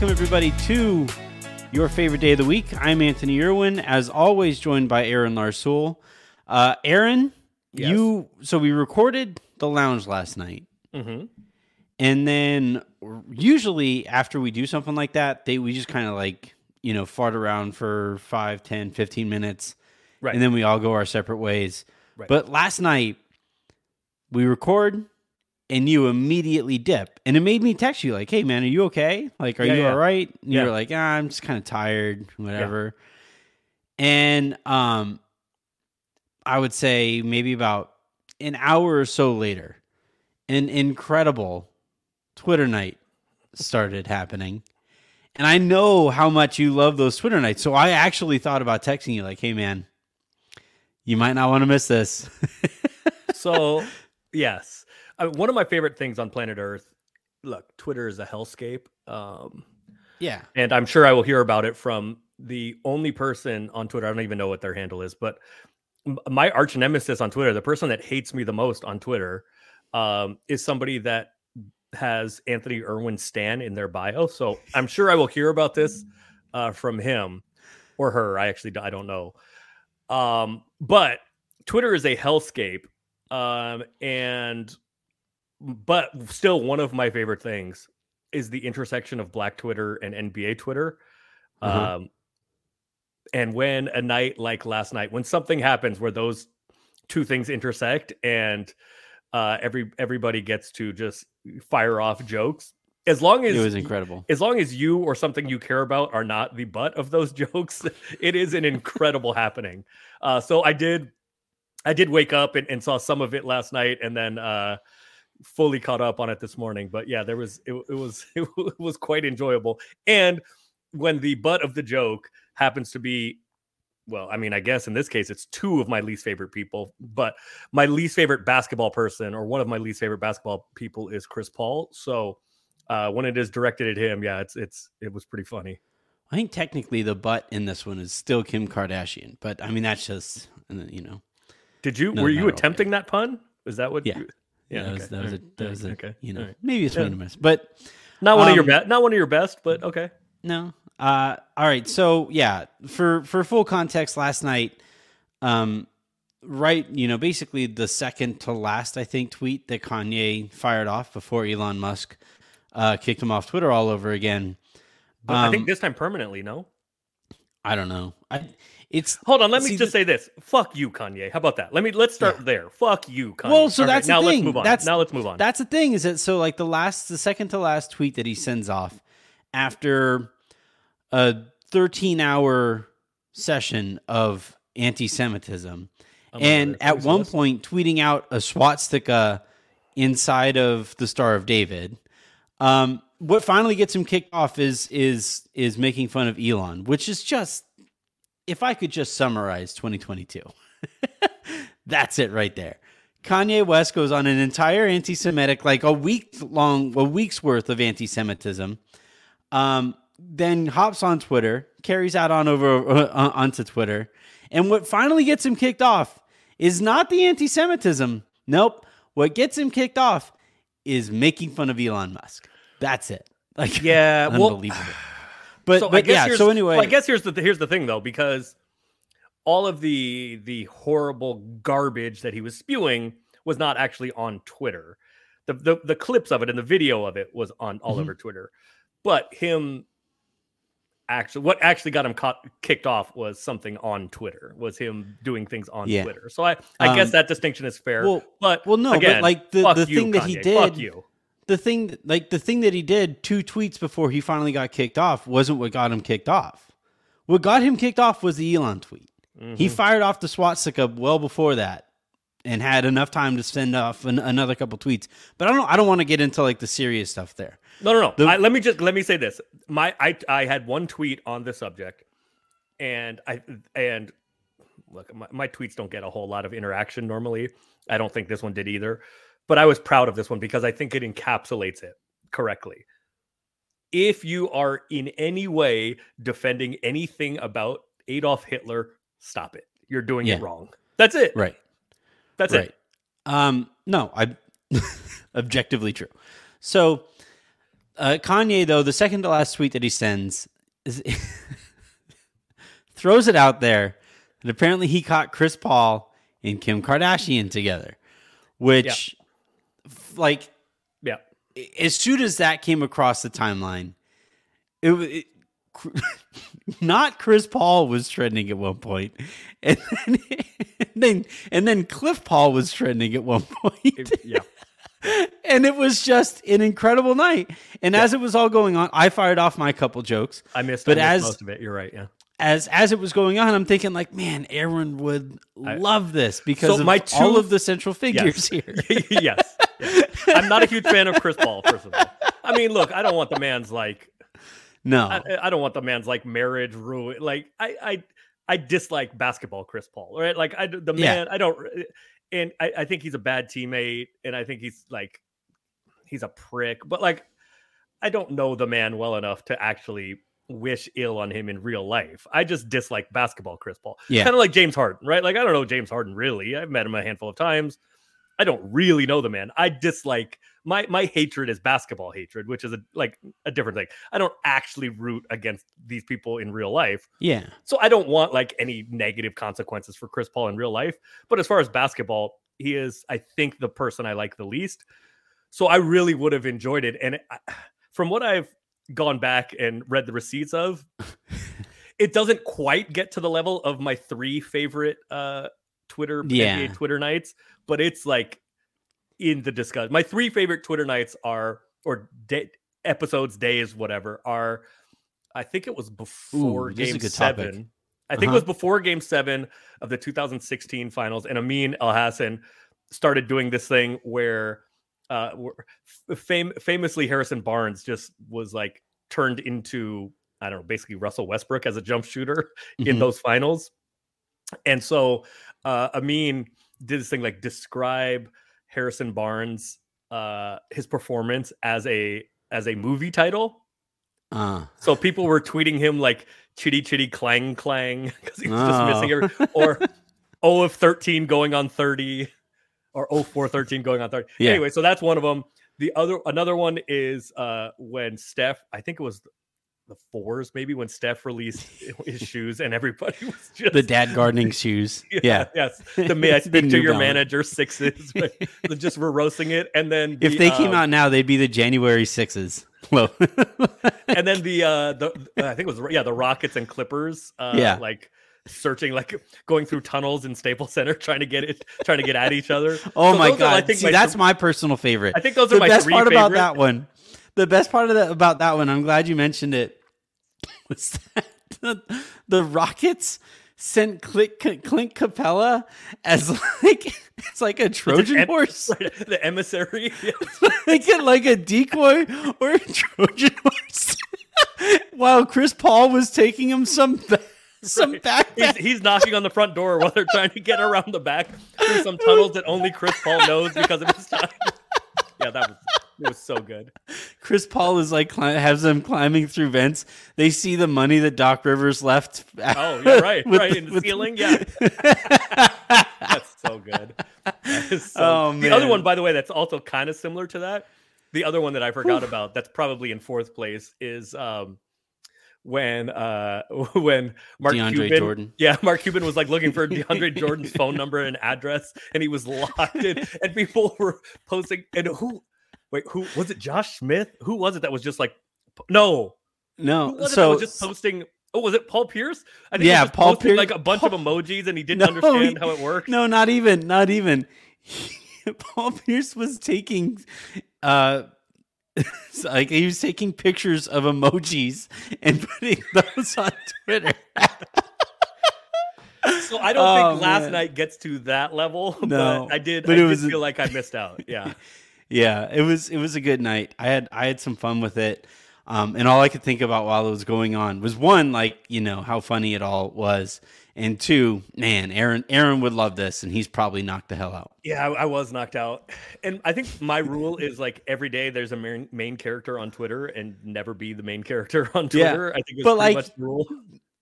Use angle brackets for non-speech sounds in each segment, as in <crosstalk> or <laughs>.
And we're live. Welcome, everybody, to your favorite day of the week. I'm Anthony Irwin, as always, joined by Aaron Larsuel. Uh, Aaron, Yes. you. So we recorded the lounge last night. Mm-hmm. And then usually after we do something like that, they we just kind of like, you know, fart around for 5, 10, 15 minutes. Right. And then we all go our separate ways. Right. But last night we record and you immediately dip. And it made me text you like, "Hey man, are you okay? Like are Yeah, you yeah. all right?" And you Yeah. were like, ah, "I'm just kind of tired, whatever." And um I would say maybe about an hour or so later, an incredible Twitter night started happening. And I know how much you love those Twitter nights. So I actually thought about texting you like, hey man, you might not want to miss this. <laughs> So, yes, uh, one of my favorite things on planet Earth. Look, Twitter is a hellscape, um, yeah. and I'm sure I will hear about it from the only person on Twitter. I don't even know what their handle is, but my arch nemesis on Twitter, the person that hates me the most on Twitter, um, is somebody that has Anthony Irwin Stan in their bio. So I'm sure I will hear about this uh, from him or her. I actually I don't know. Um, but Twitter is a hellscape, um, and but still one of my favorite things is the intersection of Black Twitter and NBA Twitter. Mhm. Um, and when a night like last night, when something happens where those two things intersect and uh, every everybody gets to just fire off jokes, as long as It was incredible. as long as you or something you care about are not the butt of those <laughs> jokes, it is an incredible happening. Uh, so I did, I did wake up and, and saw some of it last night, and then uh, fully caught up on it this morning. But yeah, there was it, it was <laughs> it was quite enjoyable. And when the butt of the joke happens to be well, I mean, I guess in this case it's two of my least favorite people, but my least favorite basketball person or one of my least favorite basketball people is Chris Paul. So uh, when it is directed at him, yeah, it's it's it was pretty funny. I think technically the butt in this one is still Kim Kardashian, but I mean that's just you know Did you were you attempting that pun? Is that what? Yeah. You, yeah, that was okay, that was a, that was a, okay, you know alright. maybe swing Yeah. and a miss, but Not one of your Um, best. Not one of your best, but okay. No. Uh, all right. So yeah, for for full context, last night, um, right, you know, basically the second to last, I think, tweet that Kanye fired off before Elon Musk uh, kicked him off Twitter all over again. But I Um, think this time permanently. No. I don't know. I it's Hold on. Let me just say this. Fuck you, Kanye. How about that? Let me let's start there. Fuck you, Kanye. Well, so All right, that's the now let's thing. move on. That's- now let's move on. That's the thing is that so like the last the second to last tweet that he sends off after a 13 hour session of anti-Semitism I'm and at one this? point tweeting out a swastika inside of the Star of David. Um, what finally gets him kicked off is is is making fun of Elon, which is just if I could just summarize 2022. <laughs> That's it right there. Kanye West goes on an entire anti-Semitic, like a week long, a week's worth of anti-Semitism. Um, then hops on Twitter, carries out on over uh, onto Twitter, and what finally gets him kicked off is not the anti-Semitism. Nope. What gets him kicked off is making fun of Elon Musk. That's it. Like Yeah, <laughs> well- unbelievable. But so I but guess yeah. here's- So anyway, well, I guess here's the here's the thing though, because all of the the horrible garbage that he was spewing was not actually on Twitter. The the, the clips of it and the video of it was on all Mhm. over Twitter. But him actually what actually got him caught, kicked off was something on Twitter. Was him doing things on Yeah. Twitter. So I I guess Um, that distinction is fair. well, but well, no, again, but like the the you, thing that he did, Fuck you. The thing like the thing that he did two tweets before he finally got kicked off wasn't what got him kicked off. What got him kicked off was the Elon tweet. He Mhm. fired off the swastika well before that and had enough time to send off an, another couple tweets. But I don't I don't want to get into like the serious stuff there. No, no, no. The- I, let me just let me say this. My I I had one tweet on the subject, and I and look, my, my tweets don't get a whole lot of interaction normally. I don't think this one did either, but I was proud of this one because I think it encapsulates it correctly. If you are in any way defending anything about Adolf Hitler, stop it. You're doing Yeah. it wrong. That's it. Right. That's right. it. Um, no, I <laughs> objectively true. So, uh, Kanye though the second to last tweet that he sends is <laughs> throws it out there that apparently he caught Chris Paul and Kim Kardashian together, which like Yeah. as soon as that came across the timeline, it, wa- it <laughs> not Chris Paul was trending at one point, and then, <laughs> and then and then Cliff Paul was trending at one point, yeah. <laughs> and it was just an incredible night. And as it was all going on, I fired off my couple jokes. I missed, But I missed as- most of it. You're right. Yeah. As as it was going on, I'm thinking like, man, Aaron would I- love this because So of my all two- of the central figures here. yes. I'm not a huge fan of Chris Paul, first of all. I mean, look, I don't want the man's like No, I, I don't want the man's like marriage ruin. Like I, I, I dislike basketball, Chris Paul. Right? Like I, the Yeah. man, I don't, and I, I think he's a bad teammate, and I think he's like, he's a prick. But like, I don't know the man well enough to actually wish ill on him in real life. I just dislike basketball, Chris Paul. Yeah. kind of like James Harden, right? Like I don't know James Harden really. I've met him a handful of times. I don't really know the man. I dislike my my hatred is basketball hatred, which is a like a different thing. I don't actually root against these people in real life. yeah, So I don't want like any negative consequences for Chris Paul in real life. But as far as basketball, he is, I think, the person I like the least. So I really would have enjoyed it. And I, from what I've gone back and read the receipts of, <laughs> it doesn't quite get to the level of my three favorite uh, Twitter Yeah. NBA Twitter nights, but it's like in the discussion. My three favorite Twitter nights are or day, episodes, days, whatever, are I think it was before Ooh, this is a game topic. seven. I think Uh-huh. it was before game seven of the 2016 finals, and Amin Elhassan started doing this thing where uh fam- famously Harrison Barnes just was like turned into I don't know, basically Russell Westbrook as a jump shooter <laughs> in Mhm. those finals. And so uh Amin did this thing like describe Harrison Barnes uh his performance as a as a movie title. Uh, So people were tweeting him like chitty chitty clang clang <laughs> because he was just missing <laughs> Oh. it or "O of 13 going on 30 or 0 4 13 going on 30. Yeah. Anyway, so that's one of them. The other another one is uh when Steph, I think it was the fours, maybe when Steph released <laughs> his shoes and everybody <laughs> was just the dad gardening shoes. <laughs> Yeah. yes. The may I speak to your Balance. manager sixes, but just were roasting it. And then If the, they came um, out now, they'd be the January sixes. And then the uh the I think it was yeah the Rockets and Clippers uh Yeah. like searching like going through tunnels in Staples Center trying to get it trying to get at each other. oh So my god! are, I think See, my that's th- my personal favorite. I think those are the my best three part about that one. The best part of that about that one. I'm glad you mentioned it. <laughs> Was that the, the Rockets sent Clint, Clint Capela as like <laughs> it's like a Trojan em- horse, <laughs> the emissary. Like a, like a decoy or a Trojan horse. While Chris Paul was taking him some some Right. back. He's, he's knocking on the front door while they're trying to get around the back through some tunnels that only Chris Paul knows because of his time. Yeah, that was it was so good. <laughs> Chris Paul is like has them climbing through vents. They see the money that Doc Rivers left. <laughs> Oh, yeah, <laughs> right, right the- in the ceiling. Yeah, that's so good. That so- Oh, The other one, by the way, that's also kind of similar to that. The other one that I forgot about, that's probably in fourth place, is um, when uh, when Mark DeAndre Cuban, Jordan. yeah, Mark Cuban was like looking for DeAndre Jordan's phone number and address, and he was locked in, and people were posting. And who? Wait, who was it? Josh Smith? Who was it that was just like, no, who No, was it that so was just posting? Oh, was it Paul Pierce? I think he Yeah, was Paul Pierce- like a bunch Paul- of emojis, and he didn't <laughs> No, understand he- how it worked. no, not even, not even. <laughs> Paul Pierce was taking, uh, <laughs> like he was taking pictures of emojis and putting those on Twitter. So I don't Oh, think last man. night gets to that level, No, but I did. but I it did was feel like I missed out. Yeah, Yeah, it was it was a good night. I had I had some fun with it. Um, and all I could think about while it was going on was one, like, you know, how funny it all was. And two, man, Aaron Aaron would love this and he's probably knocked the hell out. yeah, I, I was knocked out, and I think my rule is like every day there's a main, main character on Twitter, and never be the main character <laughs> on Twitter. Yeah. I think it's but, like, much the rule.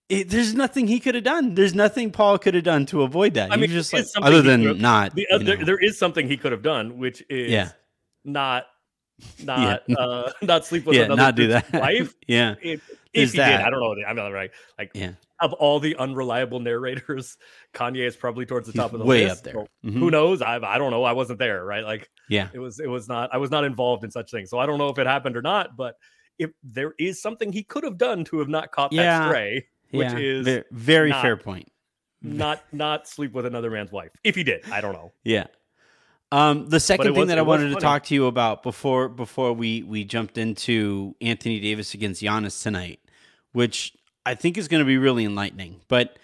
It, there's nothing he could have done. There's nothing Paul could have done to avoid that. I mean, just like other than not. The, uh, there, there is something he could have done, which is Yeah. Not <laughs> not uh, <laughs> not sleep with yeah, another not do that. wife. <laughs> yeah, If, if he that- did, I don't know. I'm not right. Like yeah. of all the unreliable narrators, Kanye is probably towards the He's top of the way list. up there. Mhm. Who knows? I I don't know. I wasn't there. Right? Like Yeah, it was it was not. I was not involved in such things. So I don't know if it happened or not. But if there is something he could have done to have not caught Yeah. that stray, which yeah. is Ve- very not- fair point. not not sleep with another man's wife. If he did, I don't know. Yeah. Um, the second thing was- that I wanted to talk to you about before before we we jumped into Anthony Davis against Giannis tonight, which I think is going to be really enlightening. But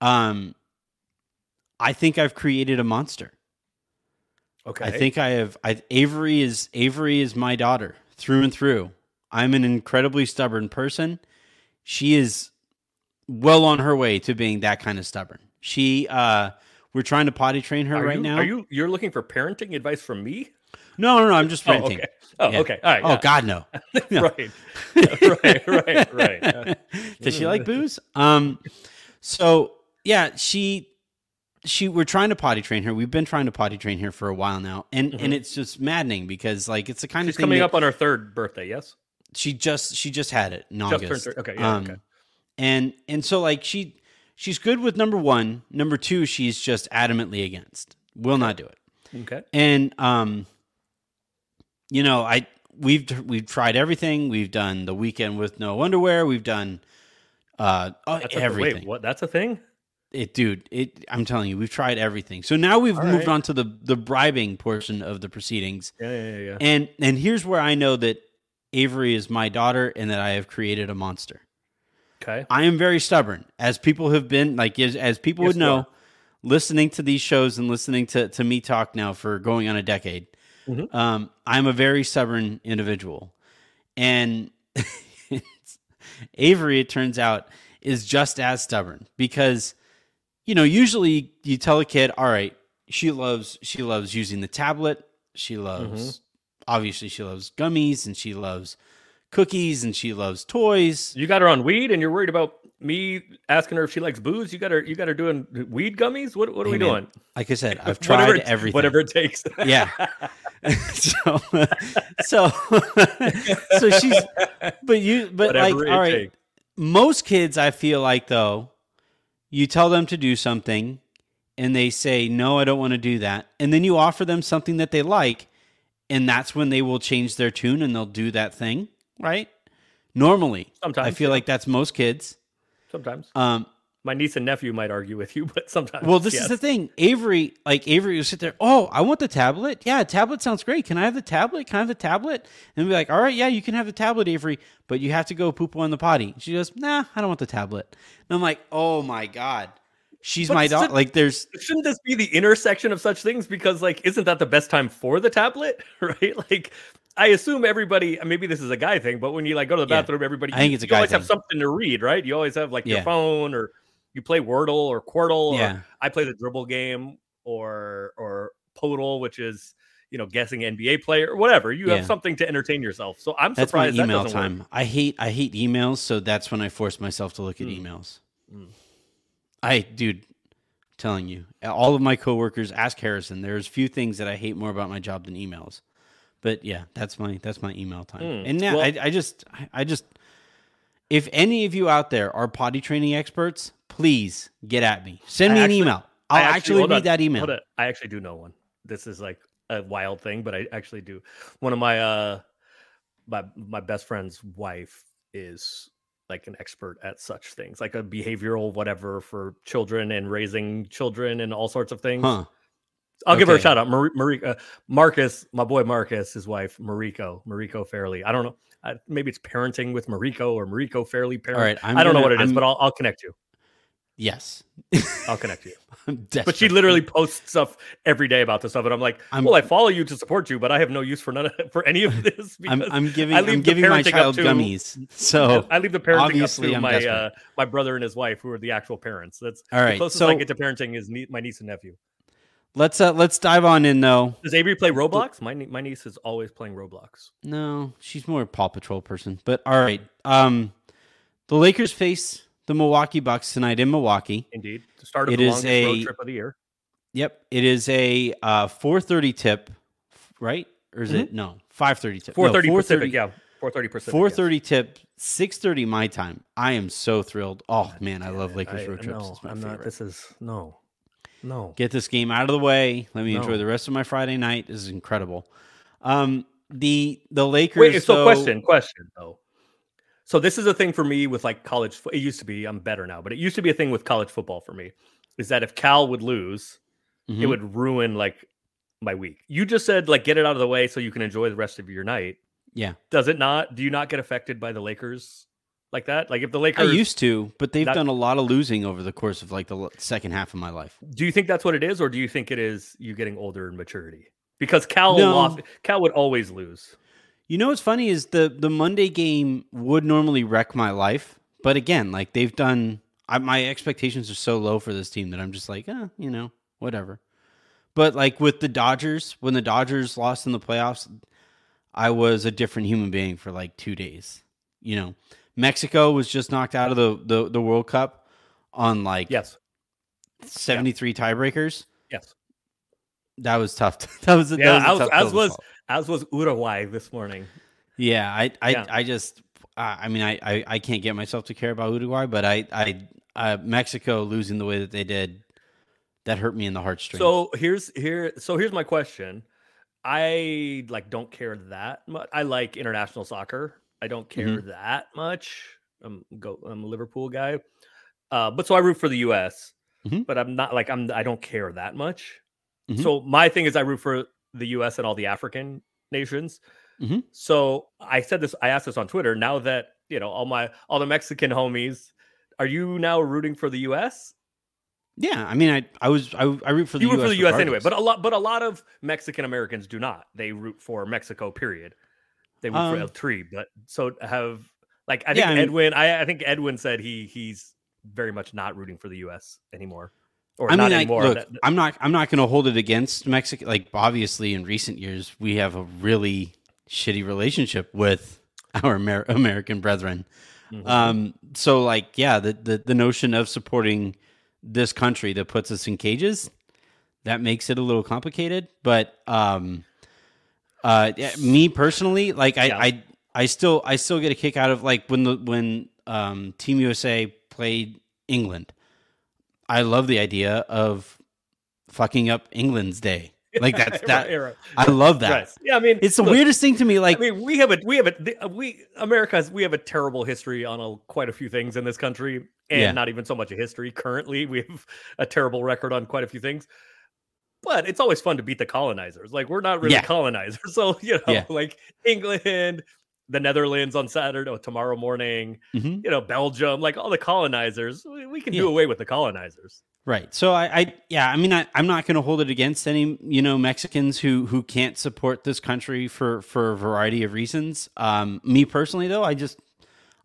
um, I think I've created a monster. Okay. I think I have. I, Avery is Avery is my daughter through and through. I'm an incredibly stubborn person. She is well on her way to being that kind of stubborn. She, uh, we're trying to potty train her are right you, now. Are you you're looking for parenting advice from me? No, no, no. I'm just Oh, okay. Oh, Yeah. okay. All right. Oh yeah. God, no. <laughs> no. right. <laughs> right. Right. <laughs> Right. Does she like booze? Um, so yeah, she she we're trying to potty train her. We've been trying to potty train her for a while now, and and it's just maddening because like it's the kind She's of thing coming that up on her third birthday. Yes. she just she just had it in Just turned August. thir- okay, yeah, um, okay. and and so like she she's good with number one. Number two, she's just adamantly against. Will not do it. Okay. And um, you know, I we've we've tried everything. We've done the weekend with no underwear. We've done uh That's a, everything. wait, what? That's a thing. It, dude. It. I'm telling you, we've tried everything. So now we've All moved right. on to the the bribing portion of the proceedings. Yeah. Yeah. Yeah. yeah. And and here's where I know that Avery is my daughter and that I have created a monster. Okay. I am very stubborn, as people have been like as, as people Yes, would know, listening to these shows and listening to to me talk now for going on a decade. Mhm. Um, I'm a very stubborn individual, and <laughs> Avery, it turns out, is just as stubborn because you know usually you tell a kid, all right, she loves she loves using the tablet, she loves obviously she loves gummies and she loves cookies and she loves toys. You got her on weed, and you're worried about me asking her if she likes booze. You got her. You got her doing weed gummies. What? What are Hey, we man, doing? Like I said, I've <laughs> tried it- everything. Whatever it takes. <laughs> Yeah. <laughs> so, so, so she's, but you, but Whatever like, all right. takes. Most kids, I feel like though, you tell them to do something, and they say, "No, I don't want to do that," and then you offer them something that they like, and that's when they will change their tune and they'll do that thing, right? Normally, sometimes I feel yeah. like that's most kids. Sometimes Um, my niece and nephew might argue with you, <laughs> but sometimes. Well, this yes. is the thing. Avery, like Avery, will sit there. Oh, I want the tablet. Yeah, tablet sounds great. Can I have the tablet? Can I have the tablet? And be like, all right, yeah, you can have the tablet, Avery, but you have to go poop on the potty. She goes, nah, I don't want the tablet. And I'm like, oh my god, she's But my daughter. Like, there's Shouldn't this be the intersection of such things? Because like, isn't that the best time for the tablet? <laughs> Right? Like, I assume everybody. Maybe this is a guy thing, but when you like go to the Yeah. bathroom, everybody. I think it's a you guy always have something to read, right? You always have like Yeah. your phone or you play Wordle or Quordle. Or Yeah. I play the dribble game or or Poeltl, which is you know guessing NBA player or whatever. You Yeah. have something to entertain yourself. So I'm that's my surprised that email work. time. I hate I hate emails, so that's when I force myself to look at Mm. emails. Mm. I, dude, telling you, all of my coworkers ask Harrison. There's few things that I hate more about my job than emails. But yeah, that's my that's my email time. Mm. And now Well- I, I just I- just if any of you out there are potty training experts, please get at me. Send I me actually- an email. I I'll actually, hold read on, that email. I actually do know one. This is like a wild thing, but I actually do. One of my uh my my best friend's wife is like an expert at such things, like a behavioral whatever for children and raising children and all sorts of things. Huh. I'll give her a shout out. Marie, Marie uh, Marcus, my boy Marcus, his wife Mariko, Mariko Fairley. I don't know. I, maybe it's parenting with Mariko or Mariko Fairley parent. All right. I'm I don't know gonna- what it is, I'm- but I'll, I'll connect you. yes. I'll connect you. <laughs> But she literally posts stuff every day about this stuff, and I'm like, I'm- well, I follow you to support you, but I have no use for none of, <laughs> for any of this I'm, because I'm giving I I'm leave the giving my child to- gummies. So <laughs> I leave the parenting obviously up to I'm my uh, my brother and his wife, who are the actual parents. That's all the closest So I get to parenting is my niece and nephew. Let's uh, let's dive on in though. Does Avery play Roblox? My my niece is always playing Roblox. No, she's more a Paw Patrol person. But all right. Um, the Lakers face the Milwaukee Bucks tonight in Milwaukee. Indeed, the start of It the longest a- road trip of the year. Yep, it is a uh, 4:30 tip, right? Or is it no Five thirty tip. 430 no, 4:30 Pacific. Yeah, four thirty Pacific. Four yes. tip. Six thirty my time. I am so thrilled. Oh man, I love Lakers I- road trips. No, I'm favorite. not. This is no, no. Get this game out of the way. Let me enjoy the rest of my Friday night. This is incredible. Um, the the Lakers. Wait, so though- question, question though. So this is a thing for me with like college. It used to be. I'm better now, but it used to be a thing with college football for me. Is that if Cal would lose, it Mhm. would ruin like my week. You just said like get it out of the way so you can enjoy the rest of your night. Yeah, Does it not? Do you not get affected by the Lakers like that? Like if the Lakers I used to, but they've That- done a lot of losing over the course of like the second half of my life. do you think that's what it is, or do you think it is you getting older and maturity? Because Cal No. lost. Cal would always lose. You know what's funny is the the Monday game would normally wreck my life, but again, like they've done, I, my expectations are so low for this team that I'm just like, eh, you know, whatever. But like with the Dodgers, when the Dodgers lost in the playoffs, I was a different human being for like two days. You know, Mexico was just knocked out of the the, the World Cup on like Yes. 73 tiebreakers. Yes. That was tough. <laughs> that was a- that Yeah, was as- tough as was- As was Uruguay this morning. Yeah, I, I, Yeah. I just, I I mean, I, I, I can't get myself to care about Uruguay, but I, I, uh, Mexico losing the way that they did, that hurt me in the heartstrings. So here's here. So here's my question. I like don't care that much. I like international soccer. I don't care Mm-hmm. that much. I'm go. I'm a Liverpool guy. Uh, but so I root for the U.S. Mhm. But I'm not like I'm. I don't care that much. Mhm. So my thing is I root for the U.S. and all the African nations. Mhm. So I said this. I asked this on Twitter. Now that you know all my all the Mexican homies, are you now rooting for the U.S.? yeah, I mean, I, I was, I, I root for the you root for the U.S. anyway, but a lot, but a lot of Mexican Americans do not. They root for Mexico. Period. They for Um, El Tri. But so have like I think Yeah, I mean- Edwin. I, I think Edwin said he he's very much not rooting for the U.S. anymore, or I not mean, I, anymore. look, That- I'm not, I'm not going to hold it against Mexico. Like, obviously, in recent years, we have a really shitty relationship with <laughs> our Amer- American brethren. Mhm. Um, so like, yeah, the, the the notion of supporting this country that puts us in cages, that makes it a little complicated. But um, uh, yeah, me personally, like, I, Yeah. I I still I still get a kick out of like when the when um Team USA played England. I love the idea of fucking up England's day. <laughs> Like that's that. Right, I love that. right. Yeah, I mean, It's the look, weirdest thing to me. Like, I mean, we have a we have a uh, we America's we have a terrible history on a, quite a few things in this country, and Yeah. not even so much a history. Currently, we have a terrible record on quite a few things. But it's always fun to beat the colonizers. Like we're not really Yeah. colonizers, <laughs> so you know, Yeah. like England, the Netherlands on Saturday, or tomorrow morning. Mhm. You know, Belgium, like all the colonizers. We, we can Yeah. do away with the colonizers. Right. So I, I yeah, I mean, I, I'm not going to hold it against any, you know, Mexicans who who can't support this country for for a variety of reasons. Um, me personally, though, I just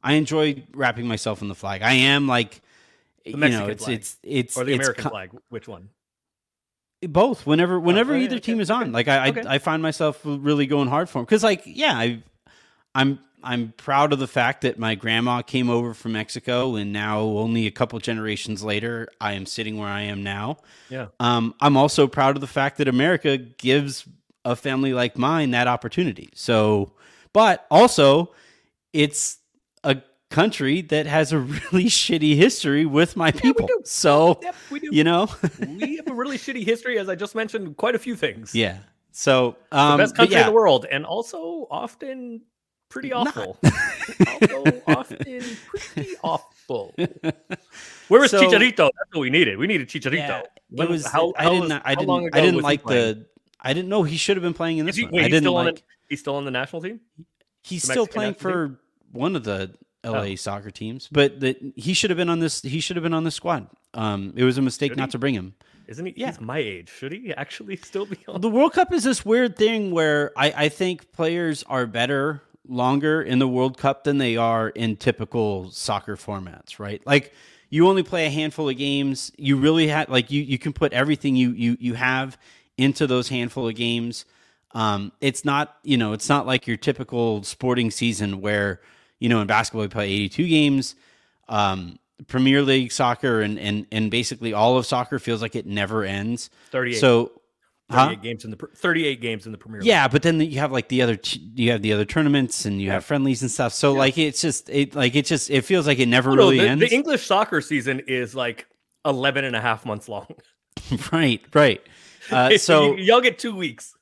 I enjoy wrapping myself in the flag. I am like, you know, it's flag. it's it's Or the it's American co- flag. Which one? Both. Whenever whenever oh, yeah, either okay, team is okay, on, like I okay. I, I find myself really going hard for them because, like, yeah, I I'm I'm proud of the fact that my grandma came over from Mexico, and now only a couple generations later, I am sitting where I am now. Yeah. Um, I'm also proud of the fact that America gives a family like mine that opportunity. So, but also, it's country that has a <laughs> really shitty history with my people. do. So, Yep, you know, we have a really shitty history, as I just mentioned, quite a few things. yeah. So, the um, best country yeah. in the world, and also often pretty awful. <laughs> also often pretty awful. <laughs> Where was So- Chicharito? That's what we needed. We needed Chicharito. Yeah, When- was. how- I how didn't. was- I didn't. I didn't like the. I didn't know he should have been playing in this he, one. wait, I didn't still on like. the, he's still on the national team. He's the still Mexican playing for one of the LA Oh. soccer teams, but that he should have been on this. He should have been on this squad. Um, it was a mistake Should not he? to bring him. Isn't he? Yeah. He's my age. Should he actually still be on? The World Cup is this weird thing where I, I think players are better longer in the World Cup than they are in typical soccer formats, right? Like you only play a handful of games. You really have like you you can put everything you you you have into those handful of games. Um, it's not you know it's not like your typical sporting season where you know in basketball you play 82 games. Um, Premier League soccer and and and basically all of soccer feels like it never ends. Thirty-eight. So 38 huh? games in the 38 games in the Premier. Yeah, but then you have like the other you have the other tournaments and you yeah. have friendlies and stuff. So yeah. like it's just it like it just it feels like it never really the, ends. The English soccer season is like 11 and a half months long. <laughs> right, right. Uh, <laughs> so y- y'all get 2 weeks.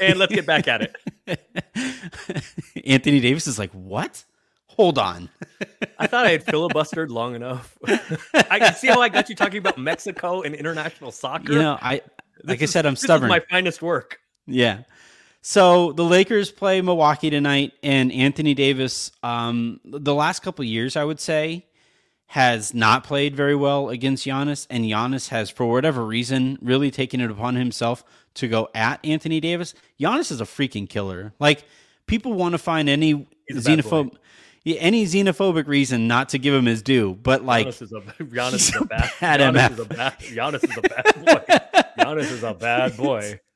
and let's get back at it. <laughs> Anthony Davis is like, "What?" Hold on. I thought I had filibustered long enough. <laughs> I can see how I got you talking about Mexico and international soccer. You know, I like I said, I'm stubborn. my finest work. Yeah. So the Lakers play Milwaukee tonight, and Anthony Davis, um, the last couple years, I would say, has not played very well against Giannis, and Giannis has, for whatever reason, really taken it upon himself to go at Anthony Davis. Giannis is a freaking killer. Like people want to find any xenophobe any xenophobic reason not to give him his due, but like Giannis is a, Giannis is a <laughs> bad, bad Giannis, is a bad Giannis is a bad boy. Giannis is a bad boy. <laughs>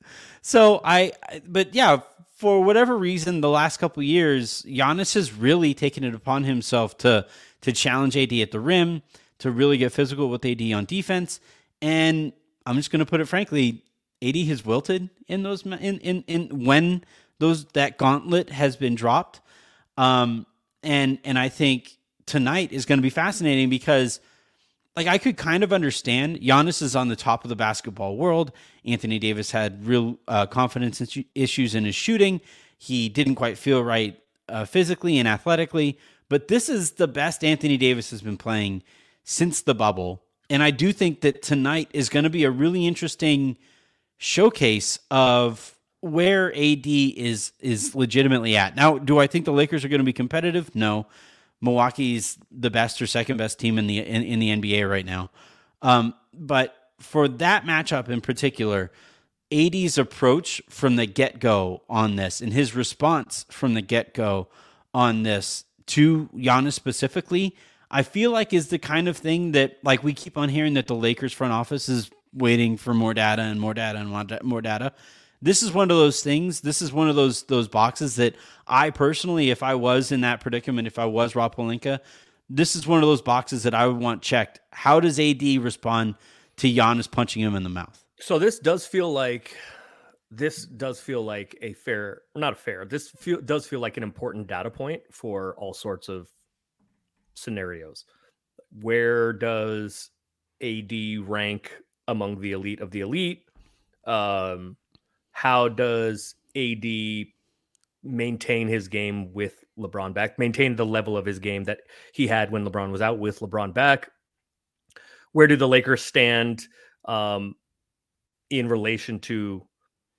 So I, but yeah, for whatever reason, the last couple years, Giannis has really taken it upon himself to to challenge AD at the rim, to really get physical with AD on defense, and I'm just going to put it frankly, AD has wilted in those in in in when those that gauntlet has been dropped. Um, and and I think tonight is going to be fascinating because like I could kind of understand Giannis is on the top of the basketball world. Anthony Davis had real uh, confidence issues in his shooting. He didn't quite feel right uh, physically and athletically, but this is the best Anthony Davis has been playing since the bubble. And I do think that tonight is going to be a really interesting showcase of where AD is is legitimately at. Now, do I think the Lakers are going to be competitive? No. Milwaukee's the best or second best team in the in, in the NBA right now. Um, but for that matchup in particular, AD's approach from the get go on this and his response from the get go on this to Giannis specifically, I feel like is the kind of thing that like we keep on hearing that the Lakers front office is waiting for more data and more data and more data this is one of those things. This is one of those those boxes that I personally, if I was in that predicament, if I was Rob Pelinka, this is one of those boxes that I would want checked. How does AD respond to Giannis punching him in the mouth? So this does feel like this does feel like a fair, not a fair. This feel, does feel like an important data point for all sorts of scenarios. Where does AD rank among the elite of the elite? Um, how does AD maintain his game with LeBron back, maintain the level of his game that he had when LeBron was out with LeBron back? Where do the Lakers stand um, in relation to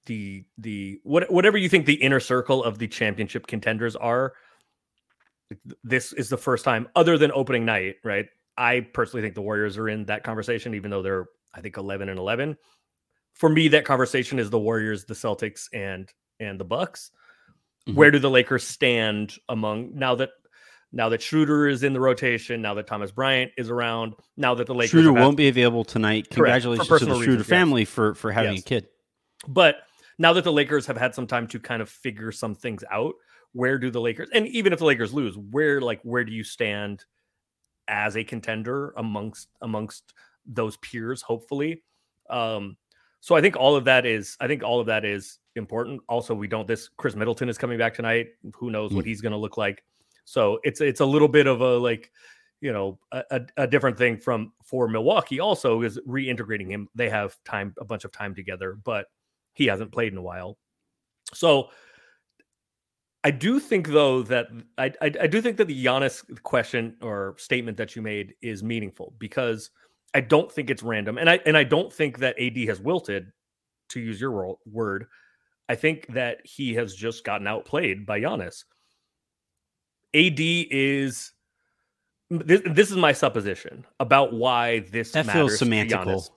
the the what, whatever you think the inner circle of the championship contenders are? This is the first time, other than opening night, right? I personally think the Warriors are in that conversation, even though they're I think eleven and eleven for me, that conversation is the Warriors, the Celtics, and and the Bucks. Mm-hmm. Where do the Lakers stand among now that now that Schroeder is in the rotation, now that Thomas Bryant is around, now that the Lakers Schroeder won't be available tonight. Congratulations to the Schroeder reasons, family yes. for for having yes. a kid. But now that the Lakers have had some time to kind of figure some things out, where do the Lakers and even if the Lakers lose, where like where do you stand as a contender amongst amongst those peers, hopefully? Um, so I think all of that is I think all of that is important. Also, we don't this Khris Middleton is coming back tonight. Who knows mm what he's going to look like? So it's it's a little bit of a like you know a, a, different thing from for Milwaukee also is reintegrating him. They have time a bunch of time together, but he hasn't played in a while. So I do think though that I, I, I do think that the Giannis question or statement that you made is meaningful because I don't think it's random, and I and I don't think that AD has wilted, to use your word. I think that he has just gotten outplayed by Giannis. AD is this, this is my supposition about why this that feels semantical.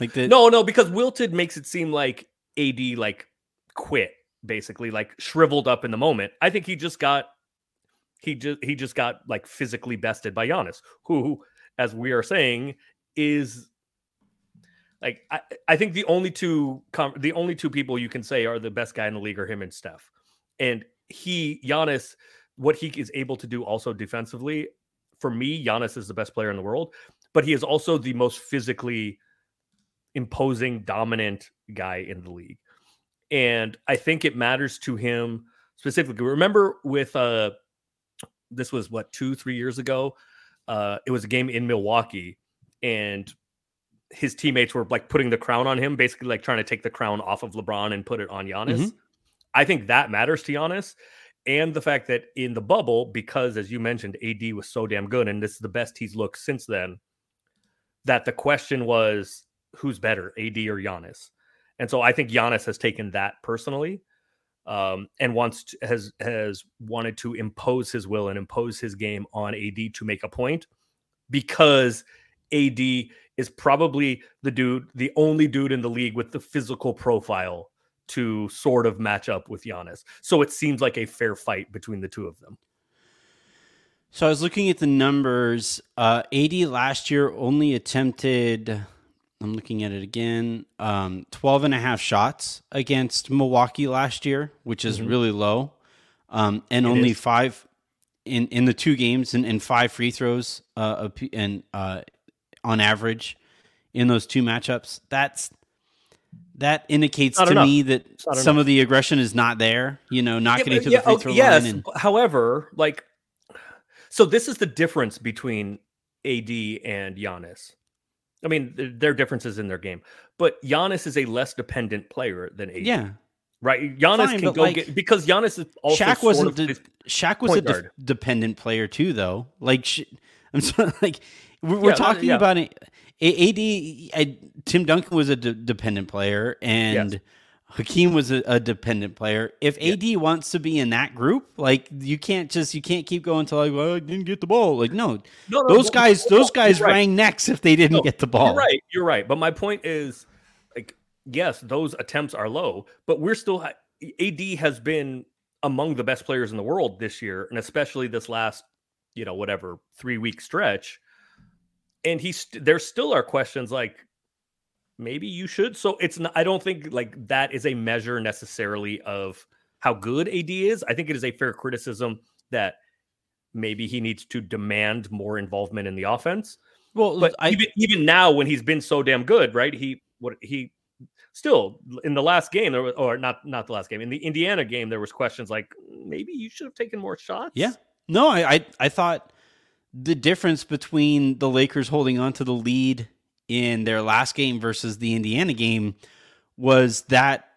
Like the no, no, because wilted makes it seem like AD like quit, basically like shriveled up in the moment. I think he just got he just he just got like physically bested by Giannis, who, as we are saying, is like I, I think the only two com- the only two people you can say are the best guy in the league are him and Steph. And he Giannis, what he is able to do also defensively, for me, Giannis is the best player in the world, but he is also the most physically imposing, dominant guy in the league. And I think it matters to him specifically. Remember with uh this was what two, three years ago. Uh it was a game in Milwaukee, and his teammates were like putting the crown on him, basically like trying to take the crown off of LeBron and put it on Giannis. Mhm. I think that matters to Giannis. And the fact that in the bubble, because as you mentioned, AD was so damn good, and this is the best he's looked since then, that the question was who's better, AD or Giannis? And so I think Giannis has taken that personally, um, and wants to, has has wanted to impose his will and impose his game on AD to make a point, because AD is probably the dude, the only dude in the league with the physical profile to sort of match up with Giannis. So it seems like a fair fight between the two of them. So I was looking at the numbers. Uh, AD last year only attempted, I'm looking at it again, um, 12 and a half shots against Milwaukee last year, which is Mhm. really low. Um, and It only is. five in, in the two games and, and five free throws uh, and uh, on average in those two matchups. That's that indicates to enough. me that some enough. of the aggression is not there. You know, not Yeah, getting to yeah, the free oh, throw yes. line. And, However, like, so this is the difference between AD and Giannis. I mean, th- there are differences in their game, but Giannis is a less dependent player than AD. yeah, right. Giannis Fine, can go like, get because Giannis is also Shaq wasn't the- Shaq was a de- dependent player too, though. Like, sh- I'm sorry, <laughs> like we're, we're talking yeah. about it. AD. I, Tim Duncan was a de- dependent player, and Hakeem was a, a dependent player. If Yeah. AD wants to be in that group, like you can't just you can't keep going to like, well, I didn't get the ball. Like, no, no, no, those no, guys, those guys right. rang necks if they didn't get the ball. You're right. You're right. But my point is, like, yes, those attempts are low, but we're still. AD has been among the best players in the world this year, and especially this last, you know, whatever three week stretch. And he's there still are questions like, maybe you should. So it's not. I don't think like that is a measure necessarily of how good AD is. I think it is a fair criticism that maybe he needs to demand more involvement in the offense Well, but I, even even now when he's been so damn good, right? He what he still in the last game there was or not not the last game in the Indiana game there was questions like maybe you should have taken more shots. Yeah. No, I, I I thought the difference between the Lakers holding on to the lead in their last game versus the Indiana game was that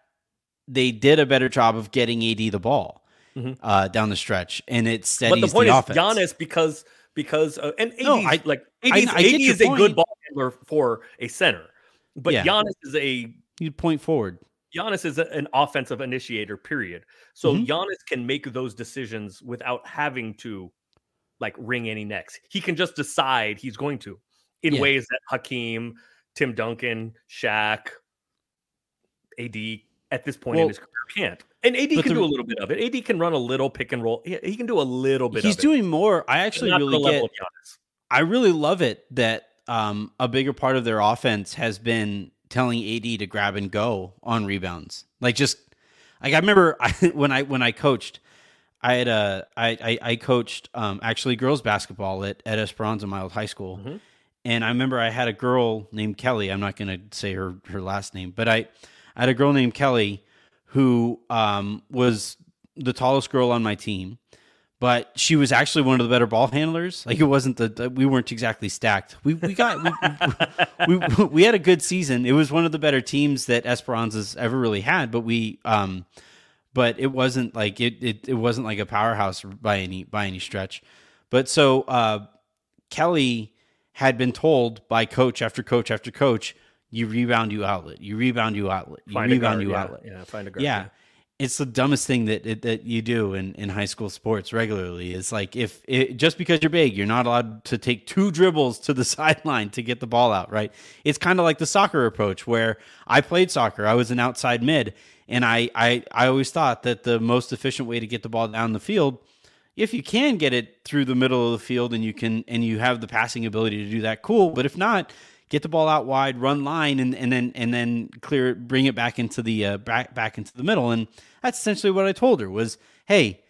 they did a better job of getting AD the ball Mhm. uh, down the stretch, and it steadies but the point is offense. Giannis because because uh, and AD's, No, I- like I- I AD is a good ball handler for a center, but Yeah. Giannis is a you point forward. Giannis is a- an offensive initiator, period. So Mhm. Giannis can make those decisions without having to like ring any necks. He can just decide he's going to in Yeah. ways that Hakeem, Tim Duncan, Shaq, AD at this point Well, in his career can't. And AD can the- do a little bit of it. AD can run a little pick and roll. He, he can do a little bit He's of it. doing more. I actually really get. level of Giannis. I really love it that um, a bigger part of their offense has been telling AD to grab and go on rebounds. Like just like I remember I, <laughs> when I when I coached, I had a I I, I coached um, actually girls basketball at at Esperanza my old high school, Mhm. and I remember I had a girl named Kelly. I'm not going to say her her last name, but I I had a girl named Kelly who um, was the tallest girl on my team but she was actually one of the better ball handlers. Like it wasn't the, the- we weren't exactly stacked. We we got we, we we had a good season. It was one of the better teams that Esperanza's ever really had. But we um, but it wasn't like it it, it wasn't like a powerhouse by any by any stretch. But so uh, Kelly had been told by coach after coach after coach, you rebound, you outlet, you rebound, you outlet, you Find rebound, guard, you yeah, outlet. Yeah, find a guard. Yeah. It's the dumbest thing that that you do in, in high school sports regularly. It's like if it, just because you're big, you're not allowed to take two dribbles to the <laughs> sideline to get the ball out, right? It's kind of like the soccer approach where I played soccer. I was an outside mid, and I, I I always thought that the most efficient way to get the ball down the field, if you can get it through the middle of the field and you can and you have the passing ability to do that, cool. But if not, get the ball out wide, run line, and, and then and then clear it, bring it back into the uh, back back into the middle. And that's essentially what I told her was, hey,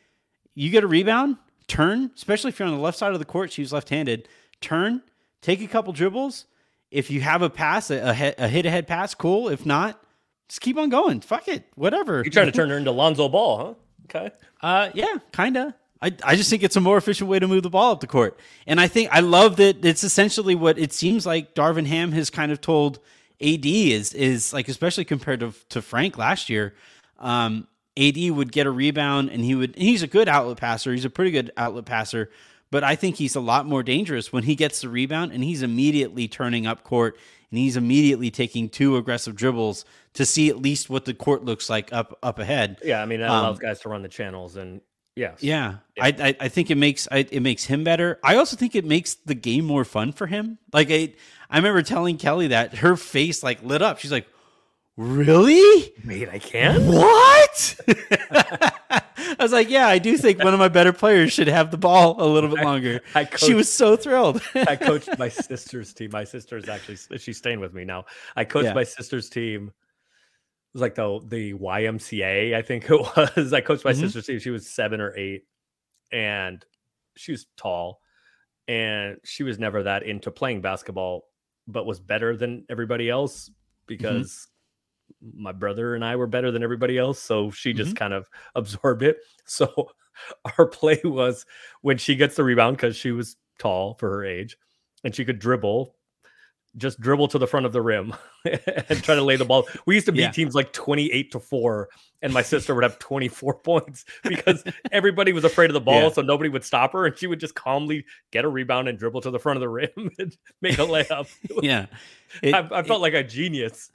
you get a rebound, turn, especially if you're on the left side of the court. She was left-handed. Turn, take a couple dribbles, if you have a pass, a, a, a hit ahead pass, cool. If not, just keep on going. Fuck it, whatever. You're trying to turn her into Lonzo Ball, huh? Okay. Uh, yeah, kinda. I, I just think it's a more efficient way to move the ball up the court. And I think I love that it's essentially what it seems like Darvin Ham has kind of told AD is is like especially compared to, to Frank last year. Um, AD would get a rebound and he would and he's a good outlet passer. He's a pretty good outlet passer, but I think he's a lot more dangerous when he gets the rebound and he's immediately turning up court and he's immediately taking two aggressive dribbles to see at least what the court looks like up up ahead. Yeah, I mean that allows um, guys to run the channels and Yes. Yeah. yeah. I, I, I think it makes I, it makes him better. I also think it makes the game more fun for him. Like I I remember telling Kelly that her face like lit up. She's like, "Really? Wait, I can? What?" <laughs> I was like, "Yeah, I do think one of my better players should have the ball a little bit longer." I, I coached, she was so thrilled. I <laughs> coached my sister's team. My sister is actually she's staying with me now. I coached yeah. my sister's team It was like the the YMCA, I think it <laughs> was. I coached my mm-hmm. sister team. She was seven or eight, and she was tall, and she was never that into playing basketball, but was better than everybody else mm-hmm. because mm-hmm. My brother and I were better than everybody else. So she just mm-hmm. kind of <laughs> absorbed it. So <laughs> our play was when she gets the rebound because she was tall for her age, and she could dribble just dribble to the front of the rim <laughs> and try to lay the ball. We used to beat yeah. teams like 28 to 4 and my sister would have 24 points because everybody was afraid of the ball yeah. so nobody would stop her and she would just calmly get a rebound and dribble to the front of the rim and make a layup. yeah. It, I, I, felt it, like a genius.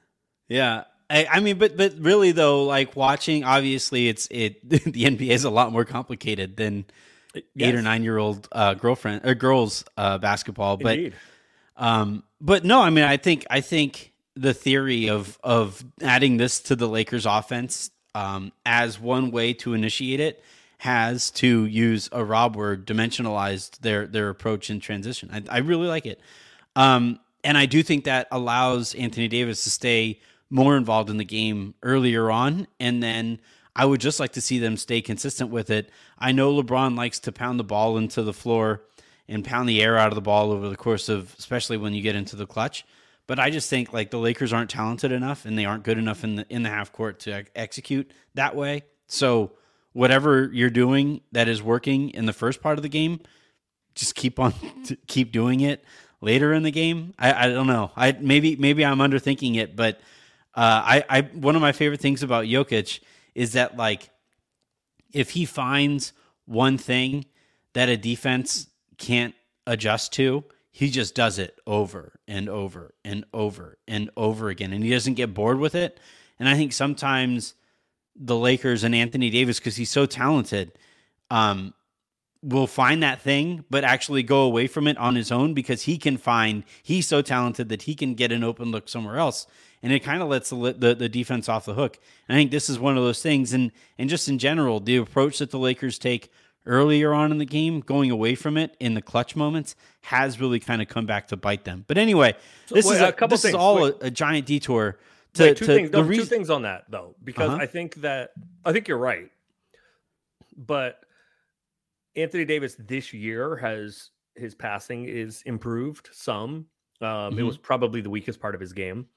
Yeah. I, I, mean, but but really though, like watching, obviously, it's it. <laughs> The NBA is a lot more complicated than yes. eight or nine year old uh, girlfriend or girls uh, basketball. But Indeed. Um, but no, I mean, I think I think the theory of of adding this to the Lakers offense um, as one way to initiate it has to use a Rob word dimensionalized their their approach in transition. I, I really like it, um, and I do think that allows Anthony Davis to stay more involved in the game earlier on, and then I would just like to see them stay consistent with it. I know LeBron likes to pound the ball into the floor and pound the air out of the ball over the course of, especially when you get into the clutch. But I just think like the Lakers aren't talented enough and they aren't good enough in the in the half court to execute that way. So whatever you're doing that is working in the first part of the game, just keep on <laughs> keep doing it later in the game. I, I don't know. I maybe maybe I'm underthinking it, but uh, I I one of my favorite things about Jokic is that like if he finds one thing that a defense can't adjust to, he just does it over and over and over and over again. And he doesn't get bored with it. And I think sometimes the Lakers and Anthony Davis, because he's so talented, um, will find that thing, but actually go away from it on his own because he can find he's so talented that he can get an open look somewhere else, and it kind of lets the, the, the defense off the hook. And I think this is one of those things, and and just in general, the approach that the Lakers take earlier on in the game, going away from it in the clutch moments, has really kind of come back to bite them. But anyway, this wait, is a, a couple this things. is all a, a, giant detour. To, wait, two to things. No, re- two things on that though, because uh-huh. I think that I think you're right, but Anthony Davis this year has his passing is improved some. Um, mm-hmm. It was probably the weakest part of his game.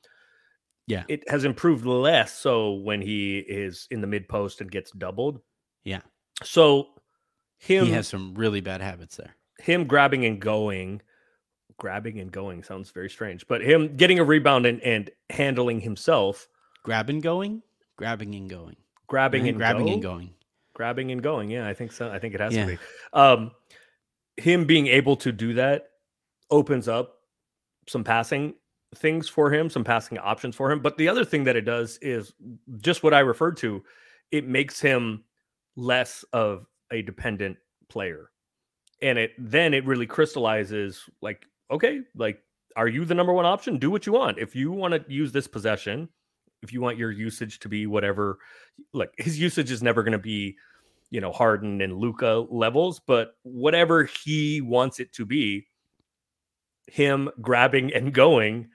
Yeah, it has improved less so when he is in the mid post and gets doubled. Yeah. So him he has some really bad habits there. Him grabbing and going, grabbing and going sounds very strange, but him getting a rebound and, and handling himself, grabbing going, grabbing and going, grabbing and grabbing go? and going, grabbing and going. Yeah, I think so. I think it has yeah. to be. Um, him being able to do that opens up some passing things for him, some passing options for him. But the other thing that it does is just what I referred to. It makes him less of a dependent player. And it then it really crystallizes like, okay, like, are you the number one option? Do what you want. If you want to use this possession, if you want your usage to be whatever, like his usage is never going to be, you know, Harden and Luka levels, but whatever he wants it to be, him grabbing and going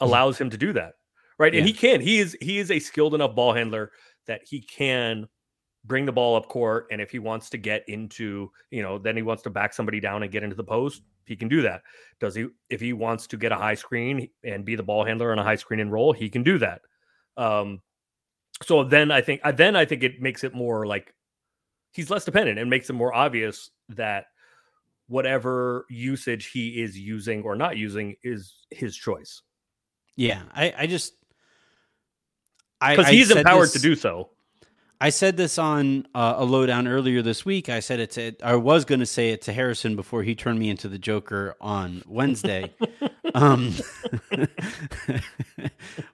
allows him to do that. Right. Yeah. And he can. He is he is a skilled enough ball handler that he can bring the ball up court, and if he wants to get into, you know, then he wants to back somebody down and get into the post, he can do that. Does he? If he wants to get a high screen and be the ball handler on a high screen and roll, he can do that. Um, so then I think then I think it makes it more like he's less dependent and makes it more obvious that whatever usage he is using or not using is his choice. Yeah, I, I just because he's empowered this, to do so. I said this on uh, a lowdown earlier this week. I said it to, I was going to say it to Harrison before he turned me into the Joker on Wednesday. <laughs> um,